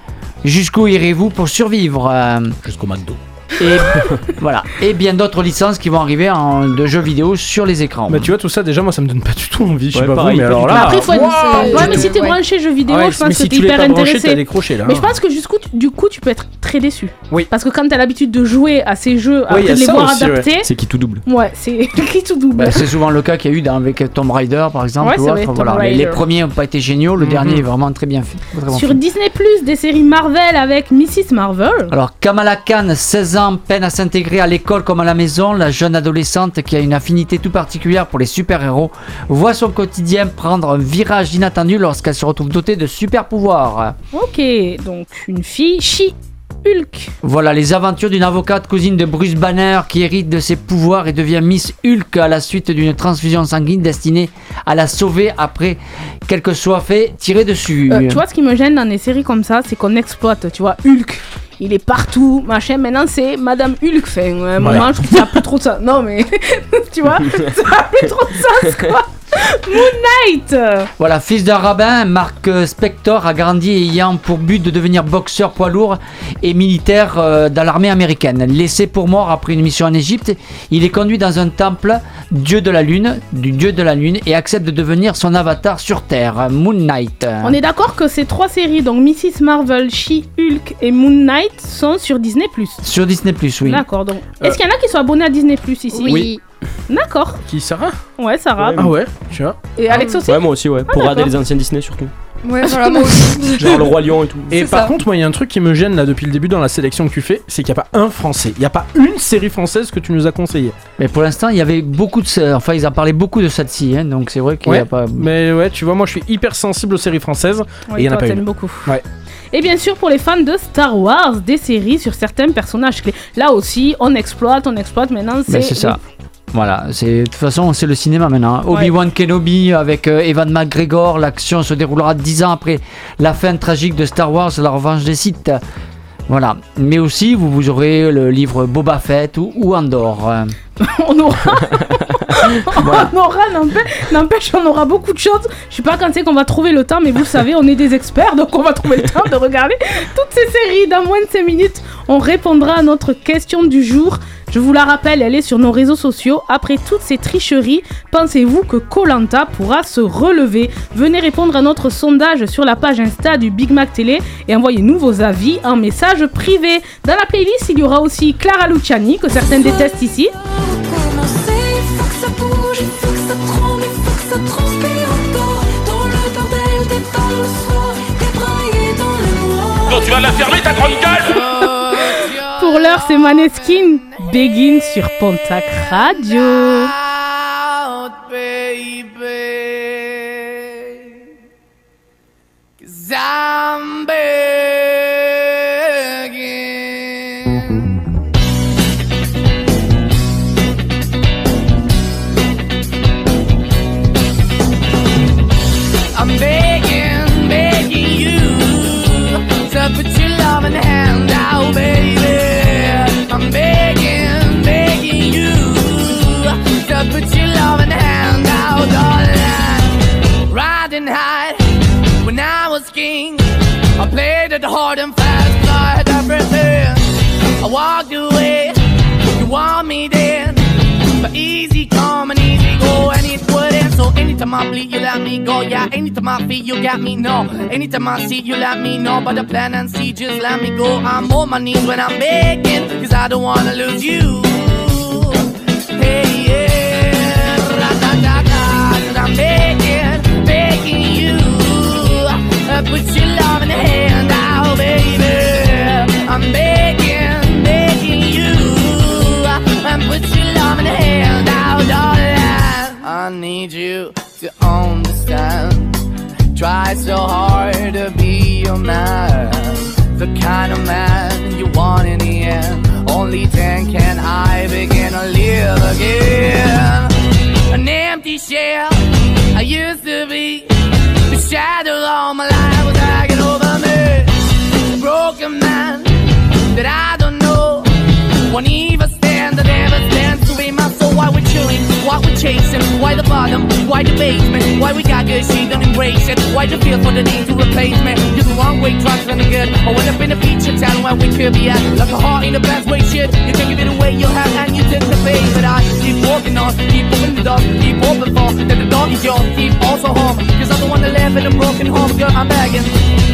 jusqu'où irez-vous pour survivre euh, Jusqu'au McDo. Et voilà et bien d'autres licences qui vont arriver en, de jeux vidéo sur les écrans. Bah tu vois tout ça déjà moi ça me donne pas du tout envie, je sais Ouais, pas pareil, vous mais alors là. Après, faut être- Wow, ouais, mais si t'es branché jeux vidéo, Ouais, je pense mais que si t'es hyper pas branché, intéressé. t'as décroché, là, Mais je pense que jusqu'où, du coup, tu peux être très déçu. Oui. Parce que quand t'as l'habitude de jouer à ces jeux, après de les voir aussi, ouais. adaptés, C'est qui tout double. ouais, c'est qui tout double. Bah, c'est souvent le cas qu'il y a eu dans- avec Tomb Raider par exemple. Ouais, ou autre, voilà. Les- premiers n'ont pas été géniaux, le Mhm. dernier est vraiment très bien fait. Sur. Disney des séries Marvel avec Mrs Marvel. Alors Kamala Khan, 16 13 ans, peine à s'intégrer à l'école comme à la maison, la jeune adolescente qui a une affinité tout particulière pour les super-héros voit son quotidien prendre un virage inattendu lorsqu'elle se retrouve dotée de super-pouvoirs. Ok, donc une fille She-Hulk. Voilà les aventures d'une avocate cousine de Bruce Banner qui hérite de ses pouvoirs et devient Miss Hulk à la suite d'une transfusion sanguine destinée à la sauver après qu'elle que soit fait tirer dessus. Euh, tu vois, ce qui me gêne dans des séries comme ça, c'est qu'on exploite, tu vois, Hulk. Il est partout, machin. Maintenant, c'est Madame Hulk. Enfin, à un moment, je trouve que ça a plus trop de sens. Non, mais tu vois, ça a plus trop de sens, quoi. Moon Knight Voilà, fils d'un rabbin, Mark Spector a grandi ayant pour but de devenir boxeur poids lourd et militaire euh, dans l'armée américaine. Laissé pour mort après une mission en Égypte, il est conduit dans un temple, dieu de la lune, du dieu de la lune, et accepte de devenir son avatar sur Terre, Moon Knight. On est d'accord que ces trois séries, donc Mrs. Marvel, She-Hulk et Moon Knight, sont sur Disney+. Sur Disney+, oui. D'accord, donc. Est-ce qu'il y en a qui sont abonnés à Disney+, ici? Oui. D'accord. Qui, Sarah Ouais, Sarah. Ah ouais, tu vois. Et Alex aussi Ouais, moi aussi, ouais. Ah, Pour regarder les anciens Disney surtout. Ouais, voilà, moi aussi. Genre le Roi Lion et tout. Et C'est par ça. contre, moi, il y a un truc qui me gêne là depuis le début dans la sélection que tu fais, c'est qu'il n'y a pas un français. Il n'y a pas une série française que tu nous as conseillé. Mais pour l'instant, il y avait beaucoup de... Enfin, ils en parlaient beaucoup de celle-ci, hein, donc c'est vrai qu'il n'y a Ouais, pas... mais ouais, tu vois, moi, je suis hyper sensible aux séries françaises et il y en a toi, pas t'aimes une. beaucoup. Ouais. Et bien sûr, pour les fans de Star Wars, des séries sur certains personnages clés. Là aussi, on exploite, on exploite. Maintenant, c'est. Ben, c'est ça. Voilà, c'est de toute façon c'est le cinéma maintenant. hein. Obi-Wan Kenobi avec euh, Evan McGregor, l'action se déroulera 10 ans après la fin tragique de Star Wars, la revanche des Sith. Voilà, mais aussi vous, vous aurez le livre Boba Fett ou, ou Andorre. On aura. on aura, n'empêche- n'empêche, on aura beaucoup de choses. Je sais pas quand c'est qu'on va trouver le temps, mais vous le savez, on est des experts, donc on va trouver le temps de regarder toutes ces séries. Dans moins de 5 minutes, on répondra à notre question du jour. Je vous la rappelle, elle est sur nos réseaux sociaux. Après toutes ces tricheries, pensez-vous que Colanta pourra se relever? Venez répondre à notre sondage sur la page Insta du Big Mac Télé et envoyez-nous vos avis en message privé. Dans la playlist, il y aura aussi Clara Luciani, que certains détestent ici. Ça transpire encore Dans le bordel des soir, débraillé dans le noir Bon, tu vas la fermer ta grande gueule Pour l'heure, c'est Maneskin. Begin sur Pontac Radio. out, baby. Cause I'm. Hard and fast, I had everything. I walked away, you want me then, but easy come and easy go, and it wouldn't. So anytime I bleed, you let me go. Yeah, anytime I feel, you got me. No, anytime I see, you let me know. But the plan and see, just let me go. I'm on my knees when I'm begging, cause I don't wanna lose you. Hey, yeah, ra-da-da-da, and I'm begging, begging you. uh, Put your love in the hand baby. I'm begging, begging you. And put your love in the hand out, darling. I need you to understand. Try so hard to be your man. The kind of man you want in the end. Only then can I begin to live again. An empty shell I used to be. The shadow all my life was me. A man that I don't know. Won't even stand, that never stands to be my soul. Why we're chilling, why we're chasing, why the bottom, why the basement, why we got good, she don't embrace it. Why the feel for the need to replace me? You're the wrong way, trying to good. I went up in a feature town where we could be at. Like a heart in the best way, shit. You can give it away, you have, and you tend to pay. But I keep walking on, keep moving the door, keep open for that the dog is yours, keep also home. Cause I'm the one that live in a broken home, girl, I'm begging.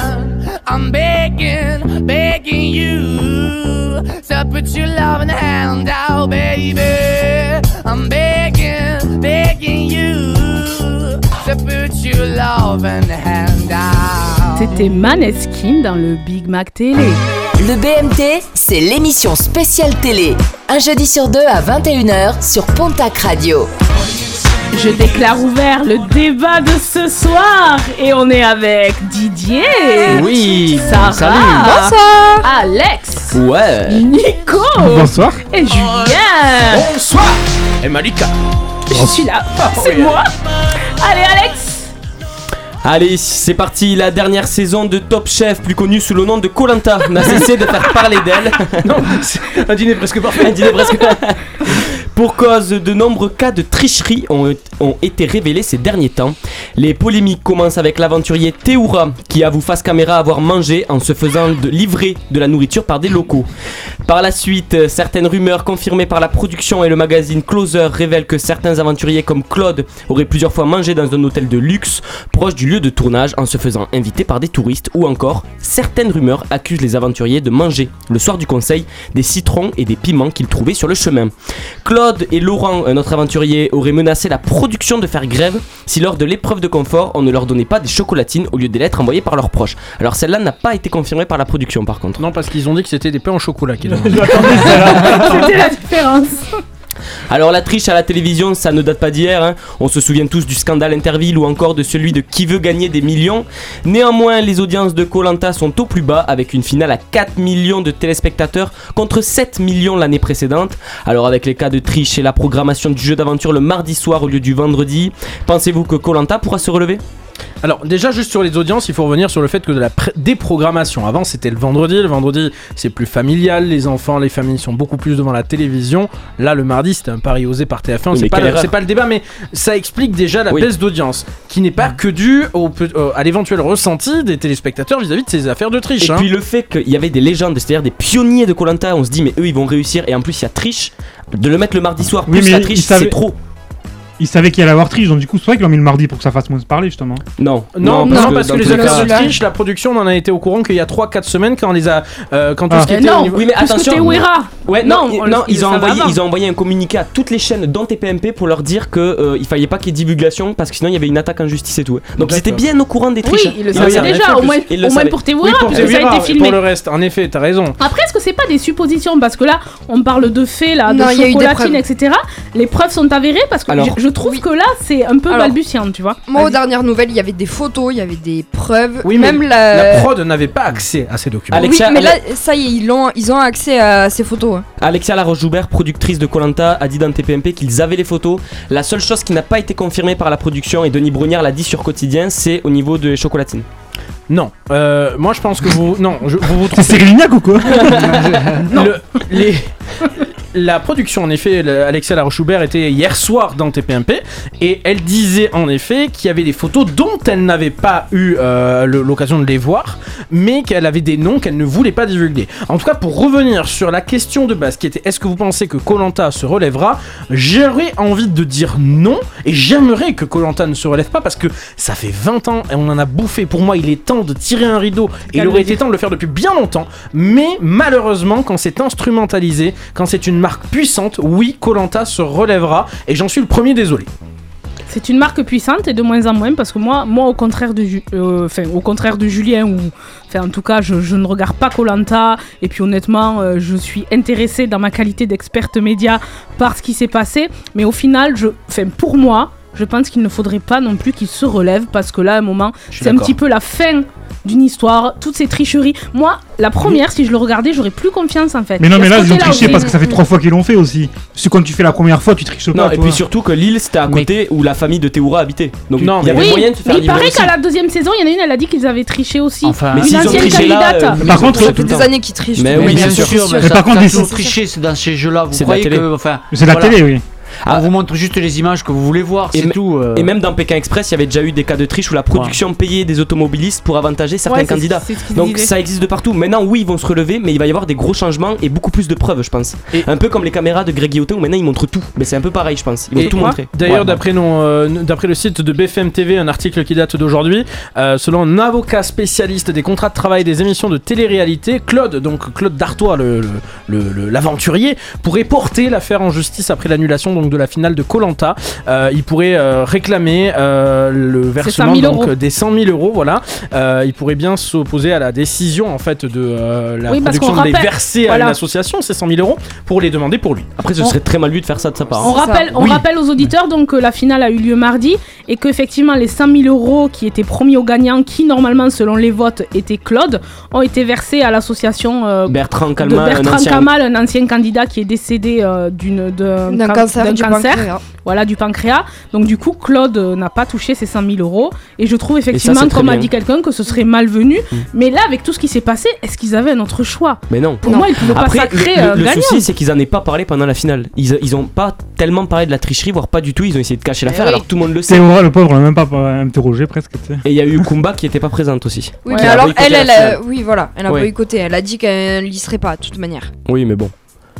I'm begging, begging you to put your loving hand out, baby. I'm begging, begging you to put your loving hand out. C'était Maneskin dans le Big Mac Télé. Le BMT, c'est l'émission spéciale télé. Un jeudi sur deux à 21h sur Pontac Radio. Je déclare ouvert le débat de ce soir et on est avec Didier, Oui, Sarah, salut. Bonsoir. Alex, Ouais. Nico Bonsoir. et Julien. Bonsoir Et Malika Je suis là, c'est oui. moi. Allez Alex, Allez, c'est parti, la dernière saison de Top Chef, plus connue sous le nom de Colanta, n'a cessé de faire parler d'elle. Non, c'est un dîner presque parfait. Un dîner presque. Pour cause de nombreux cas de tricherie ont, été révélés ces derniers temps. Les polémiques commencent avec l'aventurier Théoura qui avoue face caméra avoir mangé en se faisant livrer de la nourriture par des locaux. Par la suite, euh, certaines rumeurs confirmées par la production et le magazine Closer révèlent que certains aventuriers comme Claude auraient plusieurs fois mangé dans un hôtel de luxe proche du lieu de tournage en se faisant inviter par des touristes ou encore certaines rumeurs accusent les aventuriers de manger le soir du conseil des citrons et des piments qu'ils trouvaient sur le chemin. Et Laurent, un autre aventurier, auraient menacé la production de faire grève si lors de l'épreuve de confort on ne leur donnait pas des chocolatines au lieu des lettres envoyées par leurs proches. Alors celle-là n'a pas été confirmée par la production par contre. Non, parce qu'ils ont dit que c'était des pains au chocolat qu'ils ont. c'était la différence. Alors la triche à la télévision, ça ne date pas d'hier. hein. On se souvient tous du scandale Interville ou encore de celui de Qui veut gagner des millions. Néanmoins, les audiences de Colanta sont au plus bas avec une finale à 4 millions de téléspectateurs contre 7 millions l'année précédente. Alors avec les cas de triche et la programmation du jeu d'aventure le mardi soir au lieu du vendredi, pensez-vous que Colanta pourra se relever? Alors déjà juste sur les audiences, il faut revenir sur le fait que de la déprogrammation. Avant c'était le vendredi, le vendredi c'est plus familial, les enfants, les familles sont beaucoup plus devant la télévision. Là le mardi c'était un pari osé par TF1, Oui, c'est pas, le- pas débat mais ça explique déjà la Oui. baisse d'audience qui n'est pas que due au euh, à l'éventuel ressenti des téléspectateurs vis-à-vis de ces affaires de triche. Et hein. puis le fait qu'il y avait des légendes, c'est-à-dire des pionniers de Colanta, on se dit mais eux ils vont réussir et en plus il y a triche. De le mettre le mardi soir Oui, plus mais la triche, c'est trop. Ils savaient qu'il allait avoir triche, donc du coup, c'est vrai qu'ils l'ont mis le mardi pour que ça fasse moins se parler, justement. Non, Non, non, parce que, dans les tous les affaires de triche, la production on en a été au courant qu'il y a 3-4 semaines quand on les a. euh, quand tout Ah. ce qui Eh était non, niveau- Oui mais Parce que attention. Ouais, non, Non, ils- on non, le- ils, ont envoyé, ils ont envoyé un communiqué à toutes les chaînes, dont TPMP, pour leur dire que euh, il fallait pas qu'il y ait divulgation parce que sinon il y avait une attaque en justice et tout. Donc ils étaient bien au courant des Oui, triches. ils le savaient déjà, au moins, pour Oui, Théouira, pour puisque ça a été filmé. pour le reste, en effet, t'as raison. Après, est-ce que c'est pas des suppositions? Parce que là, on parle de faits, là, de Non, il y a eu des chocolatine, etc. Les preuves sont avérées parce que je, je trouve que là, c'est un peu Alors, balbutiant, tu vois. Moi, aux dernières nouvelles, il y avait des photos, il y avait des preuves. Oui, mais même la. la prod n'avait pas accès à ces documents. Alexia- oui, mais là, ça y est, ils ont, ils ont accès à ces photos. hein. Alexia Laroche-Joubert, productrice de Colanta, a dit dans TPMP qu'ils avaient les photos. La seule chose qui n'a pas été confirmée par la production, et Denis Brognard l'a dit sur Quotidien, c'est au niveau de chocolatine. Non, euh, moi je pense que vous. Non, je- vous vous C'est trompez. Cyril Lignac ou quoi? Le- les- la production, en effet, le- Alexia Laroche-Joubert était hier soir dans TPMP et elle disait en effet qu'il y avait des photos dont elle n'avait pas eu euh, l'occasion de les voir, mais qu'elle avait des noms qu'elle ne voulait pas divulguer. En tout cas, pour revenir sur la question de base qui était est-ce que vous pensez que Colanta se relèvera? J'aurais envie de dire non et j'aimerais que Colanta ne se relève pas parce que ça fait 20 ans et on en a bouffé. Pour moi, il est temps de tirer un rideau et il aurait été temps de le faire depuis bien longtemps. Mais malheureusement, quand c'est instrumentalisé, quand c'est une marque puissante, oui, Colanta se relèvera et j'en suis le premier désolé. C'est une marque puissante et de moins en moins parce que moi, moi au contraire de, euh, enfin, au contraire de Julien ou, enfin en tout cas, je, je ne regarde pas Colanta et puis honnêtement, euh, je suis intéressée dans ma qualité d'experte média par ce qui s'est passé. Mais au final, je, enfin pour moi, je pense qu'il ne faudrait pas non plus qu'il se relève parce que là, à un moment, c'est un petit peu la fin d'une histoire, toutes ces tricheries. Moi, la première, si je le regardais, j'aurais plus confiance en fait. Mais non, mais là, ils ont triché parce que ça fait trois fois qu'ils l'ont fait aussi. Parce que quand tu fais la première fois, tu triches pas. Non, et puis surtout que l'île c'était à côté où la famille de Théoura habitait. Donc Non, il y avait Oui, moyen de se faire mais il paraît qu'à la deuxième saison, il y en a une, elle a dit qu'ils avaient triché aussi. Enfin, Mais une ancienne triché là, candidate. euh, Par contre, ça tout Des années qui trichent. Mais oui, bien sûr. Mais par contre, toujours triché c'est dans ces jeux-là. Vous C'est croyez télé. que, enfin, C'est la télé, oui. On vous montre juste les images que vous voulez voir, Et c'est tout. euh. Et même dans Pékin Express, il y avait déjà eu des cas de triche où la production payait des automobilistes pour avantager certains Ouais, c'est- candidats. c'est ce qu'ils Donc ça existe de partout. Maintenant, oui, ils vont se relever, mais il va y avoir des gros changements et beaucoup plus de preuves, je pense. Et- Un peu comme les caméras de Greg Guillotin où maintenant ils montrent tout. Mais c'est un peu pareil, je pense. Ils vont Et tout moi, montrer. D'ailleurs, Ouais, d'après nos, euh, d'après le site de BFM TV, un article qui date d'aujourd'hui, euh, selon un avocat spécialiste des contrats de travail des émissions de télé-réalité, Claude, donc Claude Dartois, le, le- le- le- l'aventurier, pourrait porter l'affaire en justice après l'annulation donc de la finale de Colanta. il pourrait euh, réclamer euh, le versement 100 000 donc, des 100 000 euros. Voilà, Euh, il pourrait bien s'opposer à la décision en fait de euh, la Oui, production de les verser à voilà. une association ces 100 000 euros pour les demander pour lui. Après, ce On- serait très mal vu de faire ça de sa part. On ça. rappelle, on Oui. rappelle aux auditeurs donc que la finale a eu lieu mardi et que effectivement les 100 000 euros qui étaient promis aux gagnants, qui normalement selon les votes étaient Claude, ont été versés à l'association euh, Bertrand de Calma, un Bertrand ancien. Kamal, un ancien candidat qui est décédé euh, d'une d'un D'un can- cancer du cancer, pancréas. voilà du pancréas. Donc du coup Claude euh, n'a pas touché ses 100 000 euros et je trouve effectivement, c'est comme a dit quelqu'un, que ce serait malvenu. Mais là avec tout ce qui s'est passé, est-ce qu'ils avaient un autre choix? Mais non. Pour moi, ils pouvaient pas Après, sacrer le, un le gagnant. souci, c'est qu'ils en aient pas parlé pendant la finale. Ils, ils ont pas tellement parlé de la tricherie, voire pas du tout. Ils ont essayé de cacher l'affaire, oui. alors que tout le monde le sait. Théora, le pauvre, on l'a même pas euh, interrogé presque. Et il y a eu Kumba qui était pas présente aussi. Oui, Ouais. mais Elle a alors elle, elle, a- finale. oui, voilà, elle a Ouais. boycotté. Elle a dit qu'elle y serait pas, de toute manière. Oui, mais bon.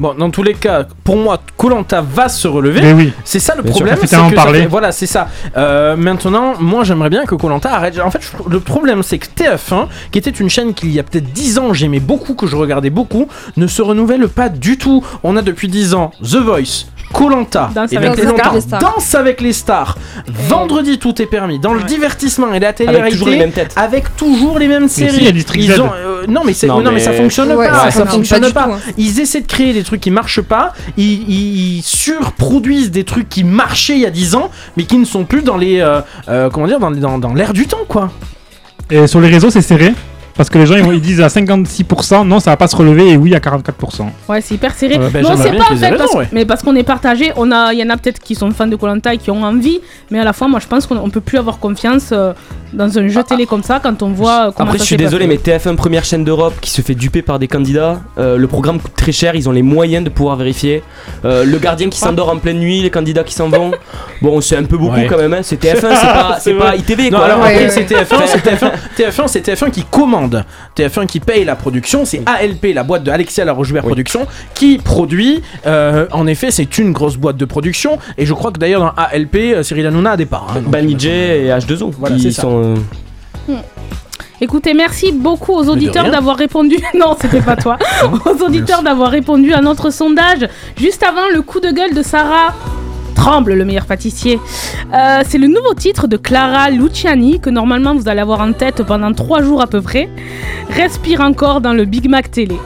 Bon, dans tous les cas, pour moi, Colanta va se relever. Mais oui. C'est ça le Bien problème. ça c'est ça parler. fait- voilà, c'est ça. Euh, maintenant, moi, j'aimerais bien que Colanta arrête. En fait, le problème, c'est que TF1, qui était une chaîne qui il y a peut-être 10 ans, j'aimais beaucoup, que je regardais beaucoup, ne se renouvelle pas du tout. On a depuis 10 ans The Voice. Colanta Danse et avec depuis les longtemps, stars. Danse avec les stars. Vendredi tout est permis. Dans le divertissement et la Avec télé-réalité, toujours les mêmes têtes. avec toujours les mêmes si, il y séries. a Ils ont, euh, non mais c'est- Non, non, mais... mais- ça fonctionne Ouais, pas. ça Ça, fonctionne fonctionne pas pas. du tout, hein. Ils essaient de créer des trucs qui marchent pas. Ils, ils- ils surproduisent des trucs qui marchaient il y a 10 ans, mais qui ne sont plus dans les euh, euh, comment dire dans, dans, dans l'air du temps quoi. Et sur les réseaux, c'est serré. Parce que les gens ils, disent à 56%, non, ça va pas se relever, et oui à 44%. Ouais, c'est hyper serré. Ouais, ben, mais on j'aimerais sait bien pas en fait, raison, parce, ouais. mais parce qu'on est partagé. On a, il y en a peut-être qui sont fans de Colanta et qui ont envie, mais à la fois, moi, je pense qu'on on peut plus avoir confiance euh, dans un jeu télé comme ça quand on voit comment Après, ça je suis désolé, mais passé. TF1 première chaîne d'Europe qui se fait duper par des candidats. euh, le programme coûte très cher, ils ont les moyens de pouvoir vérifier. Euh, le gardien qui s'endort en pleine nuit, les candidats qui s'en vont. Bon, c'est un peu beaucoup Ouais. quand même. hein, C'est TF1, c'est pas, C'est pas. ITV Non, quoi. alors Ouais, après ouais, c'est TF1, c'est TF1, TF1, c'est TF1 qui commande, TF1 qui paye la production, c'est ALP, la boîte de Alexia Larochebert Production, qui produit. Euh, en effet, c'est une grosse boîte de production, et je crois que d'ailleurs dans ALP, Cyril Hanouna a des parts. hein, Banijé et H2O. Voilà, qui c'est ça. sont. Euh, Écoutez, merci beaucoup aux auditeurs d'avoir répondu. Non, c'était pas toi. aux auditeurs d'avoir répondu à notre sondage juste avant le coup de gueule de Sarah. Tremble, le meilleur pâtissier. Euh, c'est le nouveau titre de Clara Luciani que normalement vous allez avoir en tête pendant trois jours à peu près. Respire encore dans le Big Mac télé.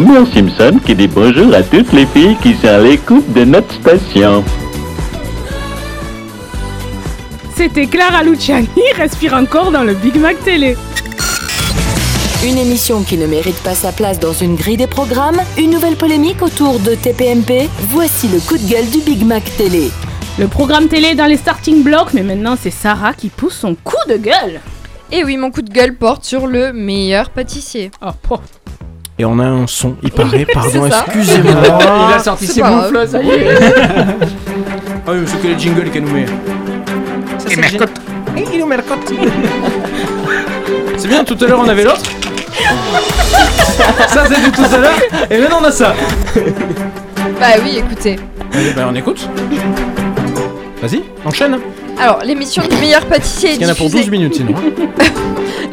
Homer Simpson qui dit bonjour à toutes les filles qui sont à l'écoute de notre station. C'était Clara Luciani, respire encore dans le Big Mac Télé. Une émission qui ne mérite pas sa place dans une grille des programmes, une nouvelle polémique autour de TPMP, voici le coup de gueule du Big Mac Télé. Le programme télé est dans les starting blocks, mais maintenant c'est Sarah qui pousse son coup de gueule. Et oui, mon coup de gueule porte sur le meilleur pâtissier. Oh, Et on a un son, il paraît, pardon, excusez-moi. Il a sorti C'est ses moufles, ça y est. Ah oui, c'est que les jingles qu'elle nous met. Et mercotte. Et il est au mercotte. C'est bien, tout à l'heure on avait l'autre. ça c'était tout à l'heure. Et maintenant on a ça. Bah oui, écoutez. Allez, bah on écoute. Vas-y, enchaîne. Alors, l'émission du meilleur pâtissier est Il y en a pour diffusée... 12 minutes sinon. hein.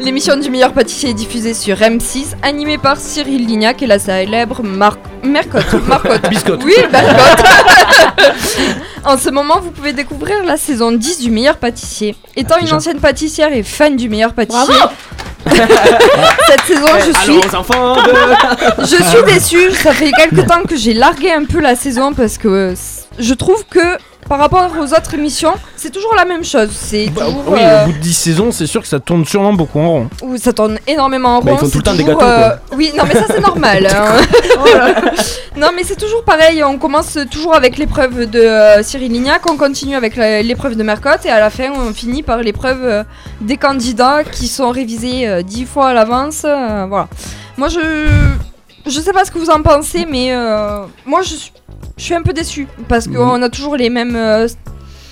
L'émission du meilleur pâtissier est diffusée sur M6, animée par Cyril Lignac et la célèbre Mar... Mercotte. Marcotte. Biscotte. Oui, Mercotte. en ce moment, vous pouvez découvrir la saison 10 du meilleur pâtissier. Étant une ancienne pâtissière et fan du meilleur pâtissier... Cette saison, je suis... Allons, enfants de- je suis déçue. Ça fait quelques temps que j'ai largué un peu la saison parce que euh, je trouve que par rapport aux autres émissions, c'est toujours la même chose. C'est toujours. Oui, euh, au bout de 10 saisons, c'est sûr que ça tourne sûrement beaucoup en rond. où ça tourne énormément en rond. Bah, ils font tout le temps des gâteaux, euh, quoi. Oui, non, mais ça c'est normal. hein. non, mais c'est toujours pareil. On commence toujours avec l'épreuve de euh, Cyril Lignac, on continue avec l'épreuve de Mercotte, et à la fin, on finit par l'épreuve euh, des candidats qui sont révisés euh, dix fois à l'avance. euh, voilà. Moi, je. Je sais pas ce que vous en pensez, mais euh, moi je suis, je suis un peu déçue parce qu'on a toujours les mêmes, euh,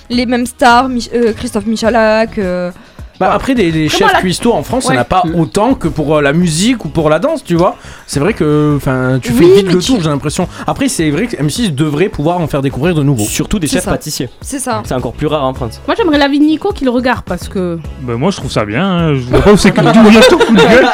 les mêmes stars, Mich- euh, Christophe Michalak. euh, Bah après des, chefs la- cuistots en France, il Ouais. n'y en a pas autant que pour la musique ou pour la danse, tu vois. C'est vrai que enfin tu Oui, fais vite mais le tu- tour, j'ai l'impression. Après c'est vrai que M6 devrait pouvoir en faire découvrir de nouveaux. Surtout des chefs ça. pâtissiers. C'est ça. C'est encore plus rare en France. Moi j'aimerais l'avis de Nico qui le regarde parce que. Bah, moi, je trouve ça bien. hein. Je vois pas où c'est que d'où vient ton coup de gueule.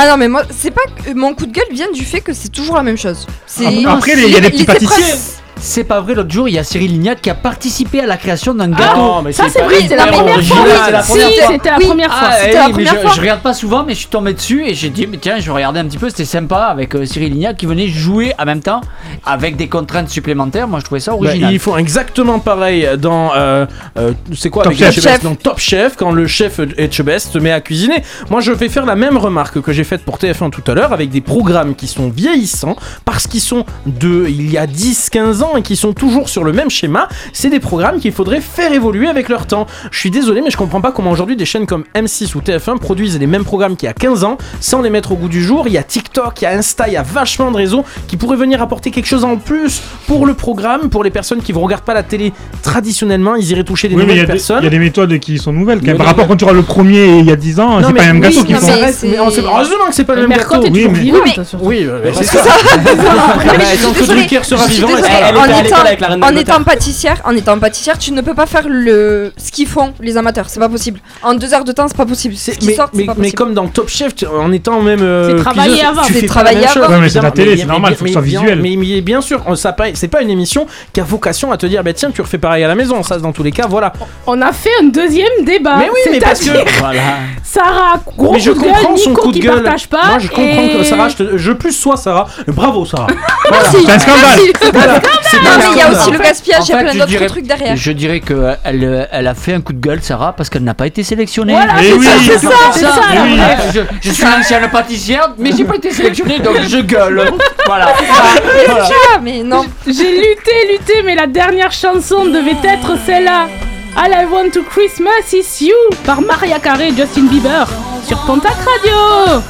Ah non, mais moi, c'est pas que mon coup de gueule vient du fait que c'est toujours la même chose. C'est Ah, après, il y a des petits pâtissiers. C'est pas vrai, l'autre jour, il y a Cyril Lignac qui a participé à la création d'un Ah, gâteau. non, mais ça, c'est pas vrai, c'est la première original. fois. C'est la Si, première fois. c'était la Oui. première fois. Ah, C'était eh la oui, mais première je, fois. je regarde pas souvent, mais je suis tombé dessus et j'ai dit, mais tiens, je regardais un petit peu, c'était sympa avec euh, Cyril Lignac qui venait jouer en même temps avec des contraintes supplémentaires. Moi, je trouvais ça Bah, original. ils font exactement pareil dans euh, euh, c'est quoi Top avec Chef. dans Top Chef quand le chef Etchebest se met à cuisiner. Moi je vais faire la même remarque que j'ai faite pour TF1 tout à l'heure avec des programmes qui sont vieillissants parce qu'ils sont de il y a 10-15 ans et qui sont toujours sur le même schéma. C'est des programmes qu'il faudrait faire évoluer avec leur temps. Je suis désolé mais je comprends pas comment aujourd'hui des chaînes comme M6 ou TF1 produisent les mêmes programmes qu'il y a 15 ans sans les mettre au goût du jour. Il y a TikTok, il y a Insta, il y a vachement de réseaux qui pourraient venir apporter quelque chose en plus pour le programme, pour les personnes qui ne regardent pas la télé traditionnellement, ils iraient toucher des Oui, mais il y, nouvelles personnes. il y a des méthodes qui sont nouvelles. quand même. Mais Par rapport quand tu vois le premier il y a 10 ans, c'est pas le même gâteau qu'ils font. mais on sait- heureusement que c'est pas le même gâteau. est oui, toujours mais- c'est ça. ça. Bah. Drucker sera vivant, Elle en était à étant, l'école avec la reine en d'Angleterre. étant pâtissière, en étant pâtissière, tu ne peux pas faire le ce qu'ils font les amateurs, c'est pas possible. En deux heures de temps, c'est pas possible. Ce qui mais, sort, mais, pas mais possible. comme dans Top Chef, tu- en étant même. euh, C'est travailler avant. tu C'est fais travailler la même chose, avant. Ouais, mais c'est la télé, Mais- c'est mais- normal, mais- faut que ce soit mais bien- visuel. Mais, mais bien sûr, c'est pas une émission qui a vocation à te dire, bah tiens, tu refais pareil à la maison. Ça, dans tous les cas, voilà. On a fait un deuxième débat. Mais oui, mais parce que. Voilà. Sarah, gros mais je coup de gueule, comprends son Nico coup de qui gueule. partage pas. Moi, je comprends et- que Sarah, je, te- je plus sois Sarah. Bravo, Sarah. Merci, C'est un scandale. merci. Voilà. C'est Non, mais il y a aussi le gaspillage, il y a plein je d'autres dirais- trucs derrière. Je dirais qu'elle elle, elle a fait un coup de gueule, Sarah, parce qu'elle n'a pas été sélectionnée. Voilà, c'est oui. ça, c'est ça, je, je suis ancienne pâtissière, mais j'ai pas été sélectionnée, donc je gueule. Voilà. Mais non. J'ai lutté, lutté, mais la dernière chanson devait être celle-là. All I Want to Christmas is You par Maria Carey et Justin Bieber sur Pontac Radio.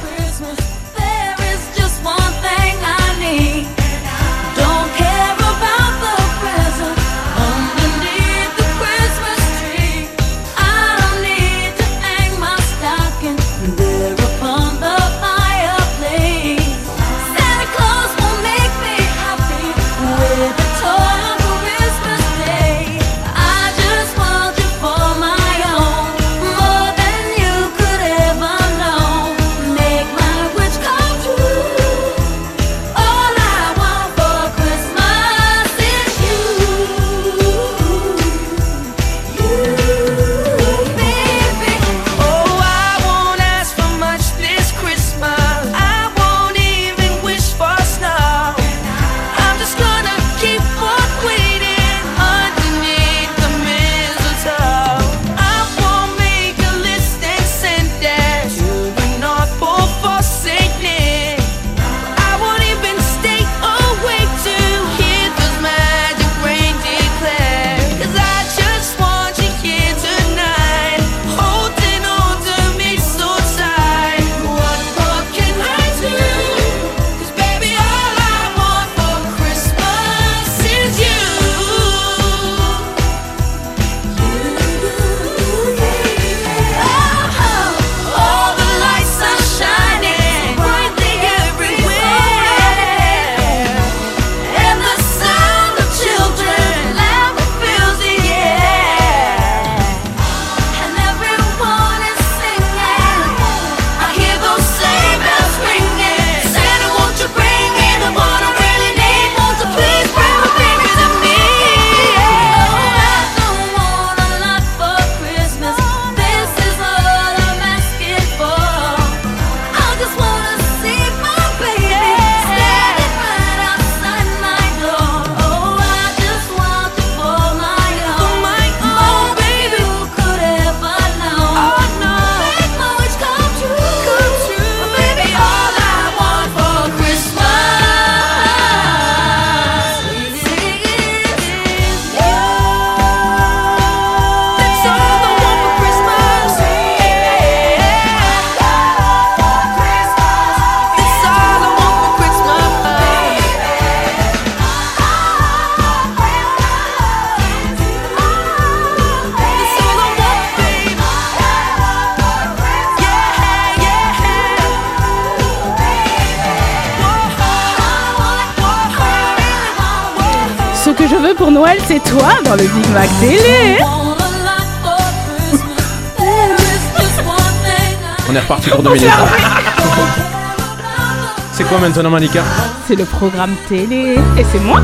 C'est quoi maintenant, Malika C'est le programme télé. Et c'est moi.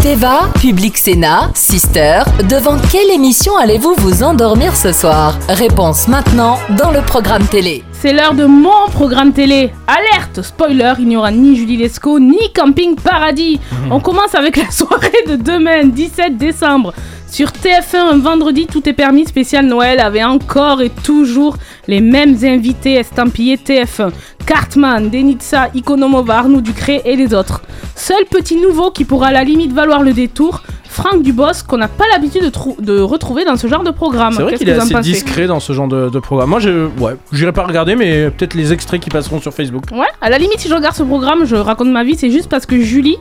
Teva, Public Sénat, Sister, devant quelle émission allez-vous vous endormir ce soir? Réponse maintenant dans le programme télé. C'est l'heure de mon programme télé. Alerte Spoiler, il n'y aura ni Julie Lescaut ni Camping Paradis. On commence avec la soirée de demain, 17 décembre. Sur TF1, un vendredi, tout est permis spécial Noël avait encore et toujours les mêmes invités estampillés TF1. Cartman, Denitsa, Ikonomova, Arnaud Ducré et les autres. Seul petit nouveau qui pourra à la limite valoir le détour, Franck Dubos, qu'on n'a pas l'habitude de, trou- de retrouver dans ce genre de programme. C'est vrai qu'il est assez discret dans ce genre de, de programme. Moi, je, ouais, j'irai pas regarder, mais peut-être les extraits qui passeront sur Facebook. Ouais, à la limite, si je regarde ce programme, je raconte ma vie, c'est juste parce que Julie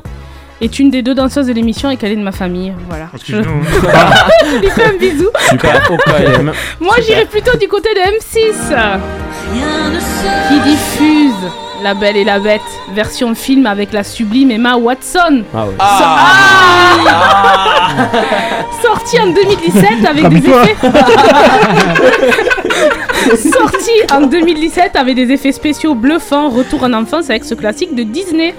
est une des deux danseuses de l'émission et qu'elle est de ma famille. Voilà. Je... je lui fais un bisou. Super. Moi, j'irais plutôt du côté de M6. qui diffuse La Belle et la Bête, version film avec la sublime Emma Watson. Ah ouais. So- Ah Sorti en 2017 avec des effets. Sorti en 2017 avec des effets spéciaux bluffants, retour en enfance avec ce classique de Disney.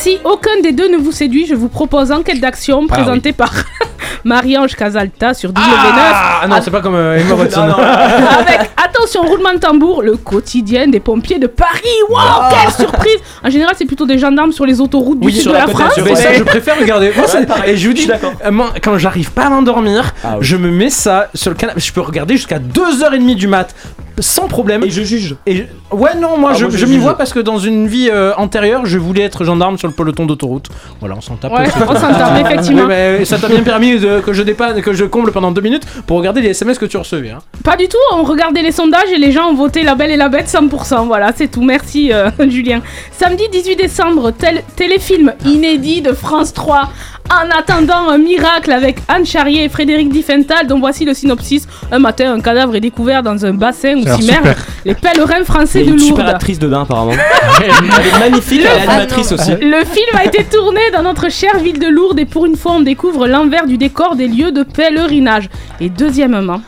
Si aucun des deux ne vous séduit, je vous propose Enquête d'action Ah présentée par Marie-Ange Casalta sur W9. Ah non, c'est pas comme euh, Emma Watson. Avec, attention, roulement de tambour, le quotidien des pompiers de Paris. Waouh, Ah. quelle surprise En général, c'est plutôt des gendarmes sur les autoroutes du Oui, sud sur de la France. ça, je préfère regarder. Moi, Ouais, c'est- pareil, et je vous dis, je euh, moi, quand j'arrive pas à m'endormir, Ah oui. je me mets ça sur le canapé. Je peux regarder jusqu'à 2h30 du mat sans problème. Et je juge. Et ouais, non, moi, Ah, je, moi, je je m'y vois parce que dans une vie euh, antérieure, je voulais être gendarme sur le peloton d'autoroute. Voilà, on s'en tape. Ouais, on s'en tape, effectivement. Mais ça t'a bien permis que je dépanne, que je comble pendant deux minutes pour regarder les SMS que tu recevais. Hein. Pas du tout, on regardait les sondages et les gens ont voté La Belle et la Bête 100%. Voilà, c'est tout. Merci euh, Julien. Samedi 18 décembre, téléfilm inédit de France 3. En attendant un miracle avec Anne Charrier et Frédéric Diffental, dont voici le synopsis. Un matin, un cadavre est découvert dans un bassin où s'immergent les pèlerins français Il y a de une super Lourdes. actrice dedans apparemment. Elle est magnifique, elle est animatrice aussi. Le film a été tourné dans notre chère ville de Lourdes et pour une fois on découvre l'envers du décor des lieux de pèlerinage. Et deuxièmement,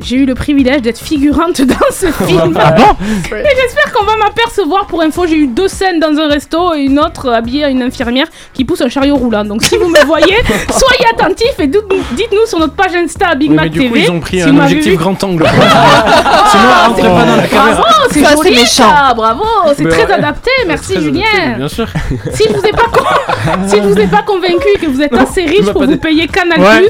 j'ai eu le privilège d'être figurante dans ce film. Ah bon Et j'espère qu'on va m'apercevoir. Pour info, j'ai eu deux scènes dans un resto et une autre habillée à une infirmière qui pousse un chariot roulant. Donc si vous me voyez, soyez attentifs et dites-nous sur notre page Insta Big Oui, Mac mais du TV. coup, ils ont pris si un objectif vu. grand angle. Sinon, elle rentrait pas dans la caméra. Bravo, c'est Ça, c'est joli méchant. ça, bravo, c'est très ouais. adapté, merci Très Julien. adapté, Bien sûr. Si je vous ai pas, con- si je vous ai pas convaincu et que vous êtes assez riche pour vous payer Canal+, Ouais.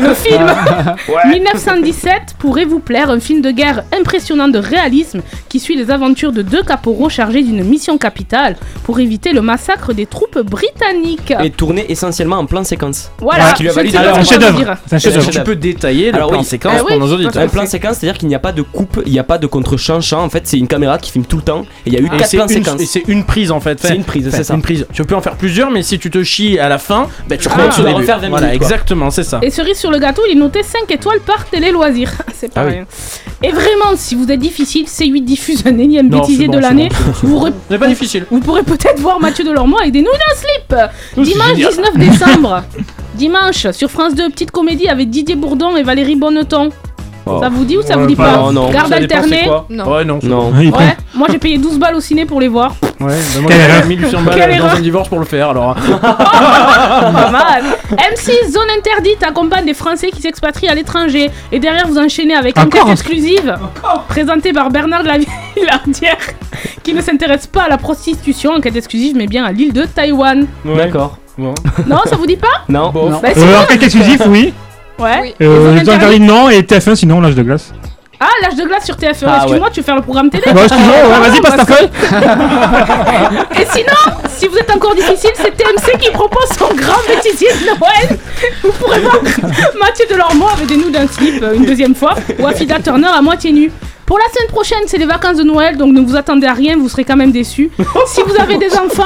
Le film 1917 pourrait vous plaire, un film de guerre impressionnant de réalisme qui suit les aventures de deux caporaux chargés d'une mission capitale pour éviter le massacre des troupes britanniques. Et tourné essentiellement en plan séquence. Voilà, Ce qui lui a Alors, un chef-d'œuvre. Tu peux détailler le Alors plan oui. séquence Eh pour oui, nos auditeurs. Un plan séquence, c'est-à-dire qu'il n'y a pas de coupe, il n'y a pas de contre-champ-champ. En fait, c'est une caméra qui filme tout le temps. Et il y a eu 4 c'est plans une, séquences. et c'est une prise en fait. C'est une prise, c'est ça. Une prise. Tu peux en faire plusieurs, mais si tu te chies à la fin, bah, tu Ah. recommences Tu dois refaire 20 Voilà, exactement, c'est ça. Et cerise sur le gâteau, il est noté 5 étoiles par Télé Loisirs. c'est pas Ah oui. rien. Et vraiment, si vous êtes difficile, C8 diffuse un énième Non, bêtisier bon, de l'année. bon, vous, pas difficile. vous pourrez peut-être voir Mathieu Delormeau avec des nouilles d'un slip. Dimanche génial. 19 décembre. Dimanche, sur France 2, petite comédie avec Didier Bourdon et Valérie Bonneton. Oh. Ça vous dit ou ça Ouais, vous dit bah, pas non, non. Garde alternée. Non. Ouais, non. Non. Ouais, moi j'ai payé 12 balles au ciné pour les voir. Ouais, bah, moi, j'ai erreur. 1800 Quelle balles dans erreur. un divorce pour le faire alors. Pas mal. M6 Zone Interdite accompagne des Français qui s'expatrient à l'étranger. Et derrière, vous enchaînez avec Encore enquête exclusive présentée par Bernard de la Villardière qui ne s'intéresse pas à la prostitution, enquête exclusive, mais bien à l'île de Taïwan. D'accord. Bon. Non, ça vous dit pas Non. Bon. Bah. Euh, enquête exclusif, oui. Ouais. Oui. Euh, non. Et TF1, sinon, l'âge de glace. Ah, l'âge de glace sur TF1. Ah, Excuse-moi, tu veux faire le programme télé? Bon, excuse-moi, ouais, vas-y, passe ta feuille. Et sinon, si vous êtes encore difficile, c'est TMC qui propose son grand bêtisier de Noël. Vous pourrez voir Mathieu Delormeau avec des nouilles d'un slip euh, une deuxième fois ou Afida Turner à moitié nue. Pour la semaine prochaine, c'est les vacances de Noël, donc ne vous attendez à rien, vous serez quand même déçus. Si vous avez des enfants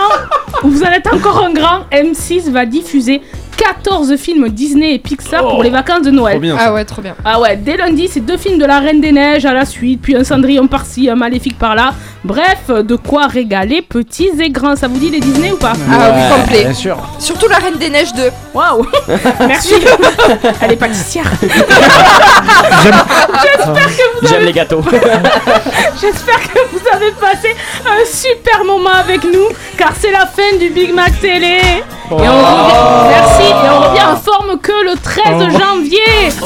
ou vous en êtes encore un grand, M6 va diffuser 14 films Disney et Pixar pour les vacances de Noël. Trop bien. Ah ouais, trop bien. Ah ouais, dès lundi, c'est deux films de la Reine des Neiges à la suite, puis un Cendrillon par-ci, un Maléfique par-là. Bref, de quoi régaler petits et grands. Ça vous dit les Disney ou pas Ah oui, complet. Bien sûr. Surtout la Reine des Neiges 2. Waouh Merci Elle est pâtissière J'aime les gâteaux. J'espère que vous avez passé un super moment avec nous, car c'est la fin du Big Mac Télé et on revient... Merci Et on revient en forme que le 13 janvier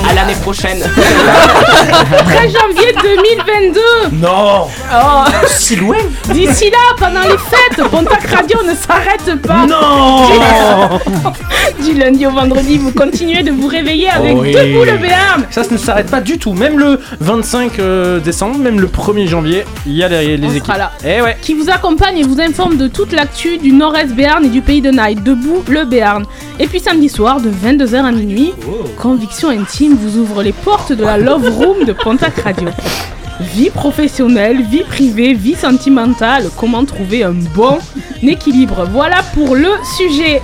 À l'année prochaine. 13 janvier 2022 Non Oh Si loin D'ici là, pendant les fêtes, Pontac Radio ne s'arrête pas. Non Du lundi au vendredi, vous continuez de vous réveiller avec Oui. Debout le Béarn. Ça, ça ne s'arrête pas du tout. Même le 25 euh, décembre, même le 1er janvier, il y a les, les On équipes. sera là. Eh ouais. Qui vous accompagne et vous informe de toute l'actu du Nord-Est Béarn et du pays de Night. Debout le Béarn. Et puis samedi soir, de 22h à minuit, Conviction Intime vous ouvre les portes de la Love Room de Pontac Radio. Vie professionnelle, vie privée, vie sentimentale, comment trouver un bon équilibre? Voilà pour le sujet.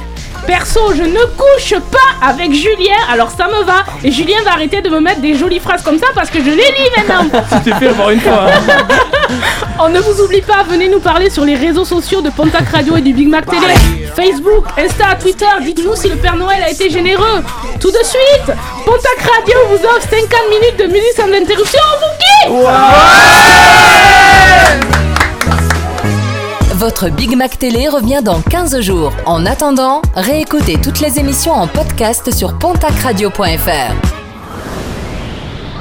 Perso, je ne couche pas avec Julien, alors ça me va. Et Julien va arrêter de me mettre des jolies phrases comme ça parce que je les lis maintenant. C'était fait avoir une fois. hein. On ne vous oublie pas, venez nous parler sur les réseaux sociaux de Pontac Radio et du Big Mac Télé. Facebook, Insta, Twitter, dites-nous si le Père Noël a été généreux. Tout de suite, Pontac Radio vous offre 50 minutes de musique sans interruption, on vous kiffe Votre Big Mac Télé revient dans 15 jours. En attendant, réécoutez toutes les émissions en podcast sur pontacradio.fr.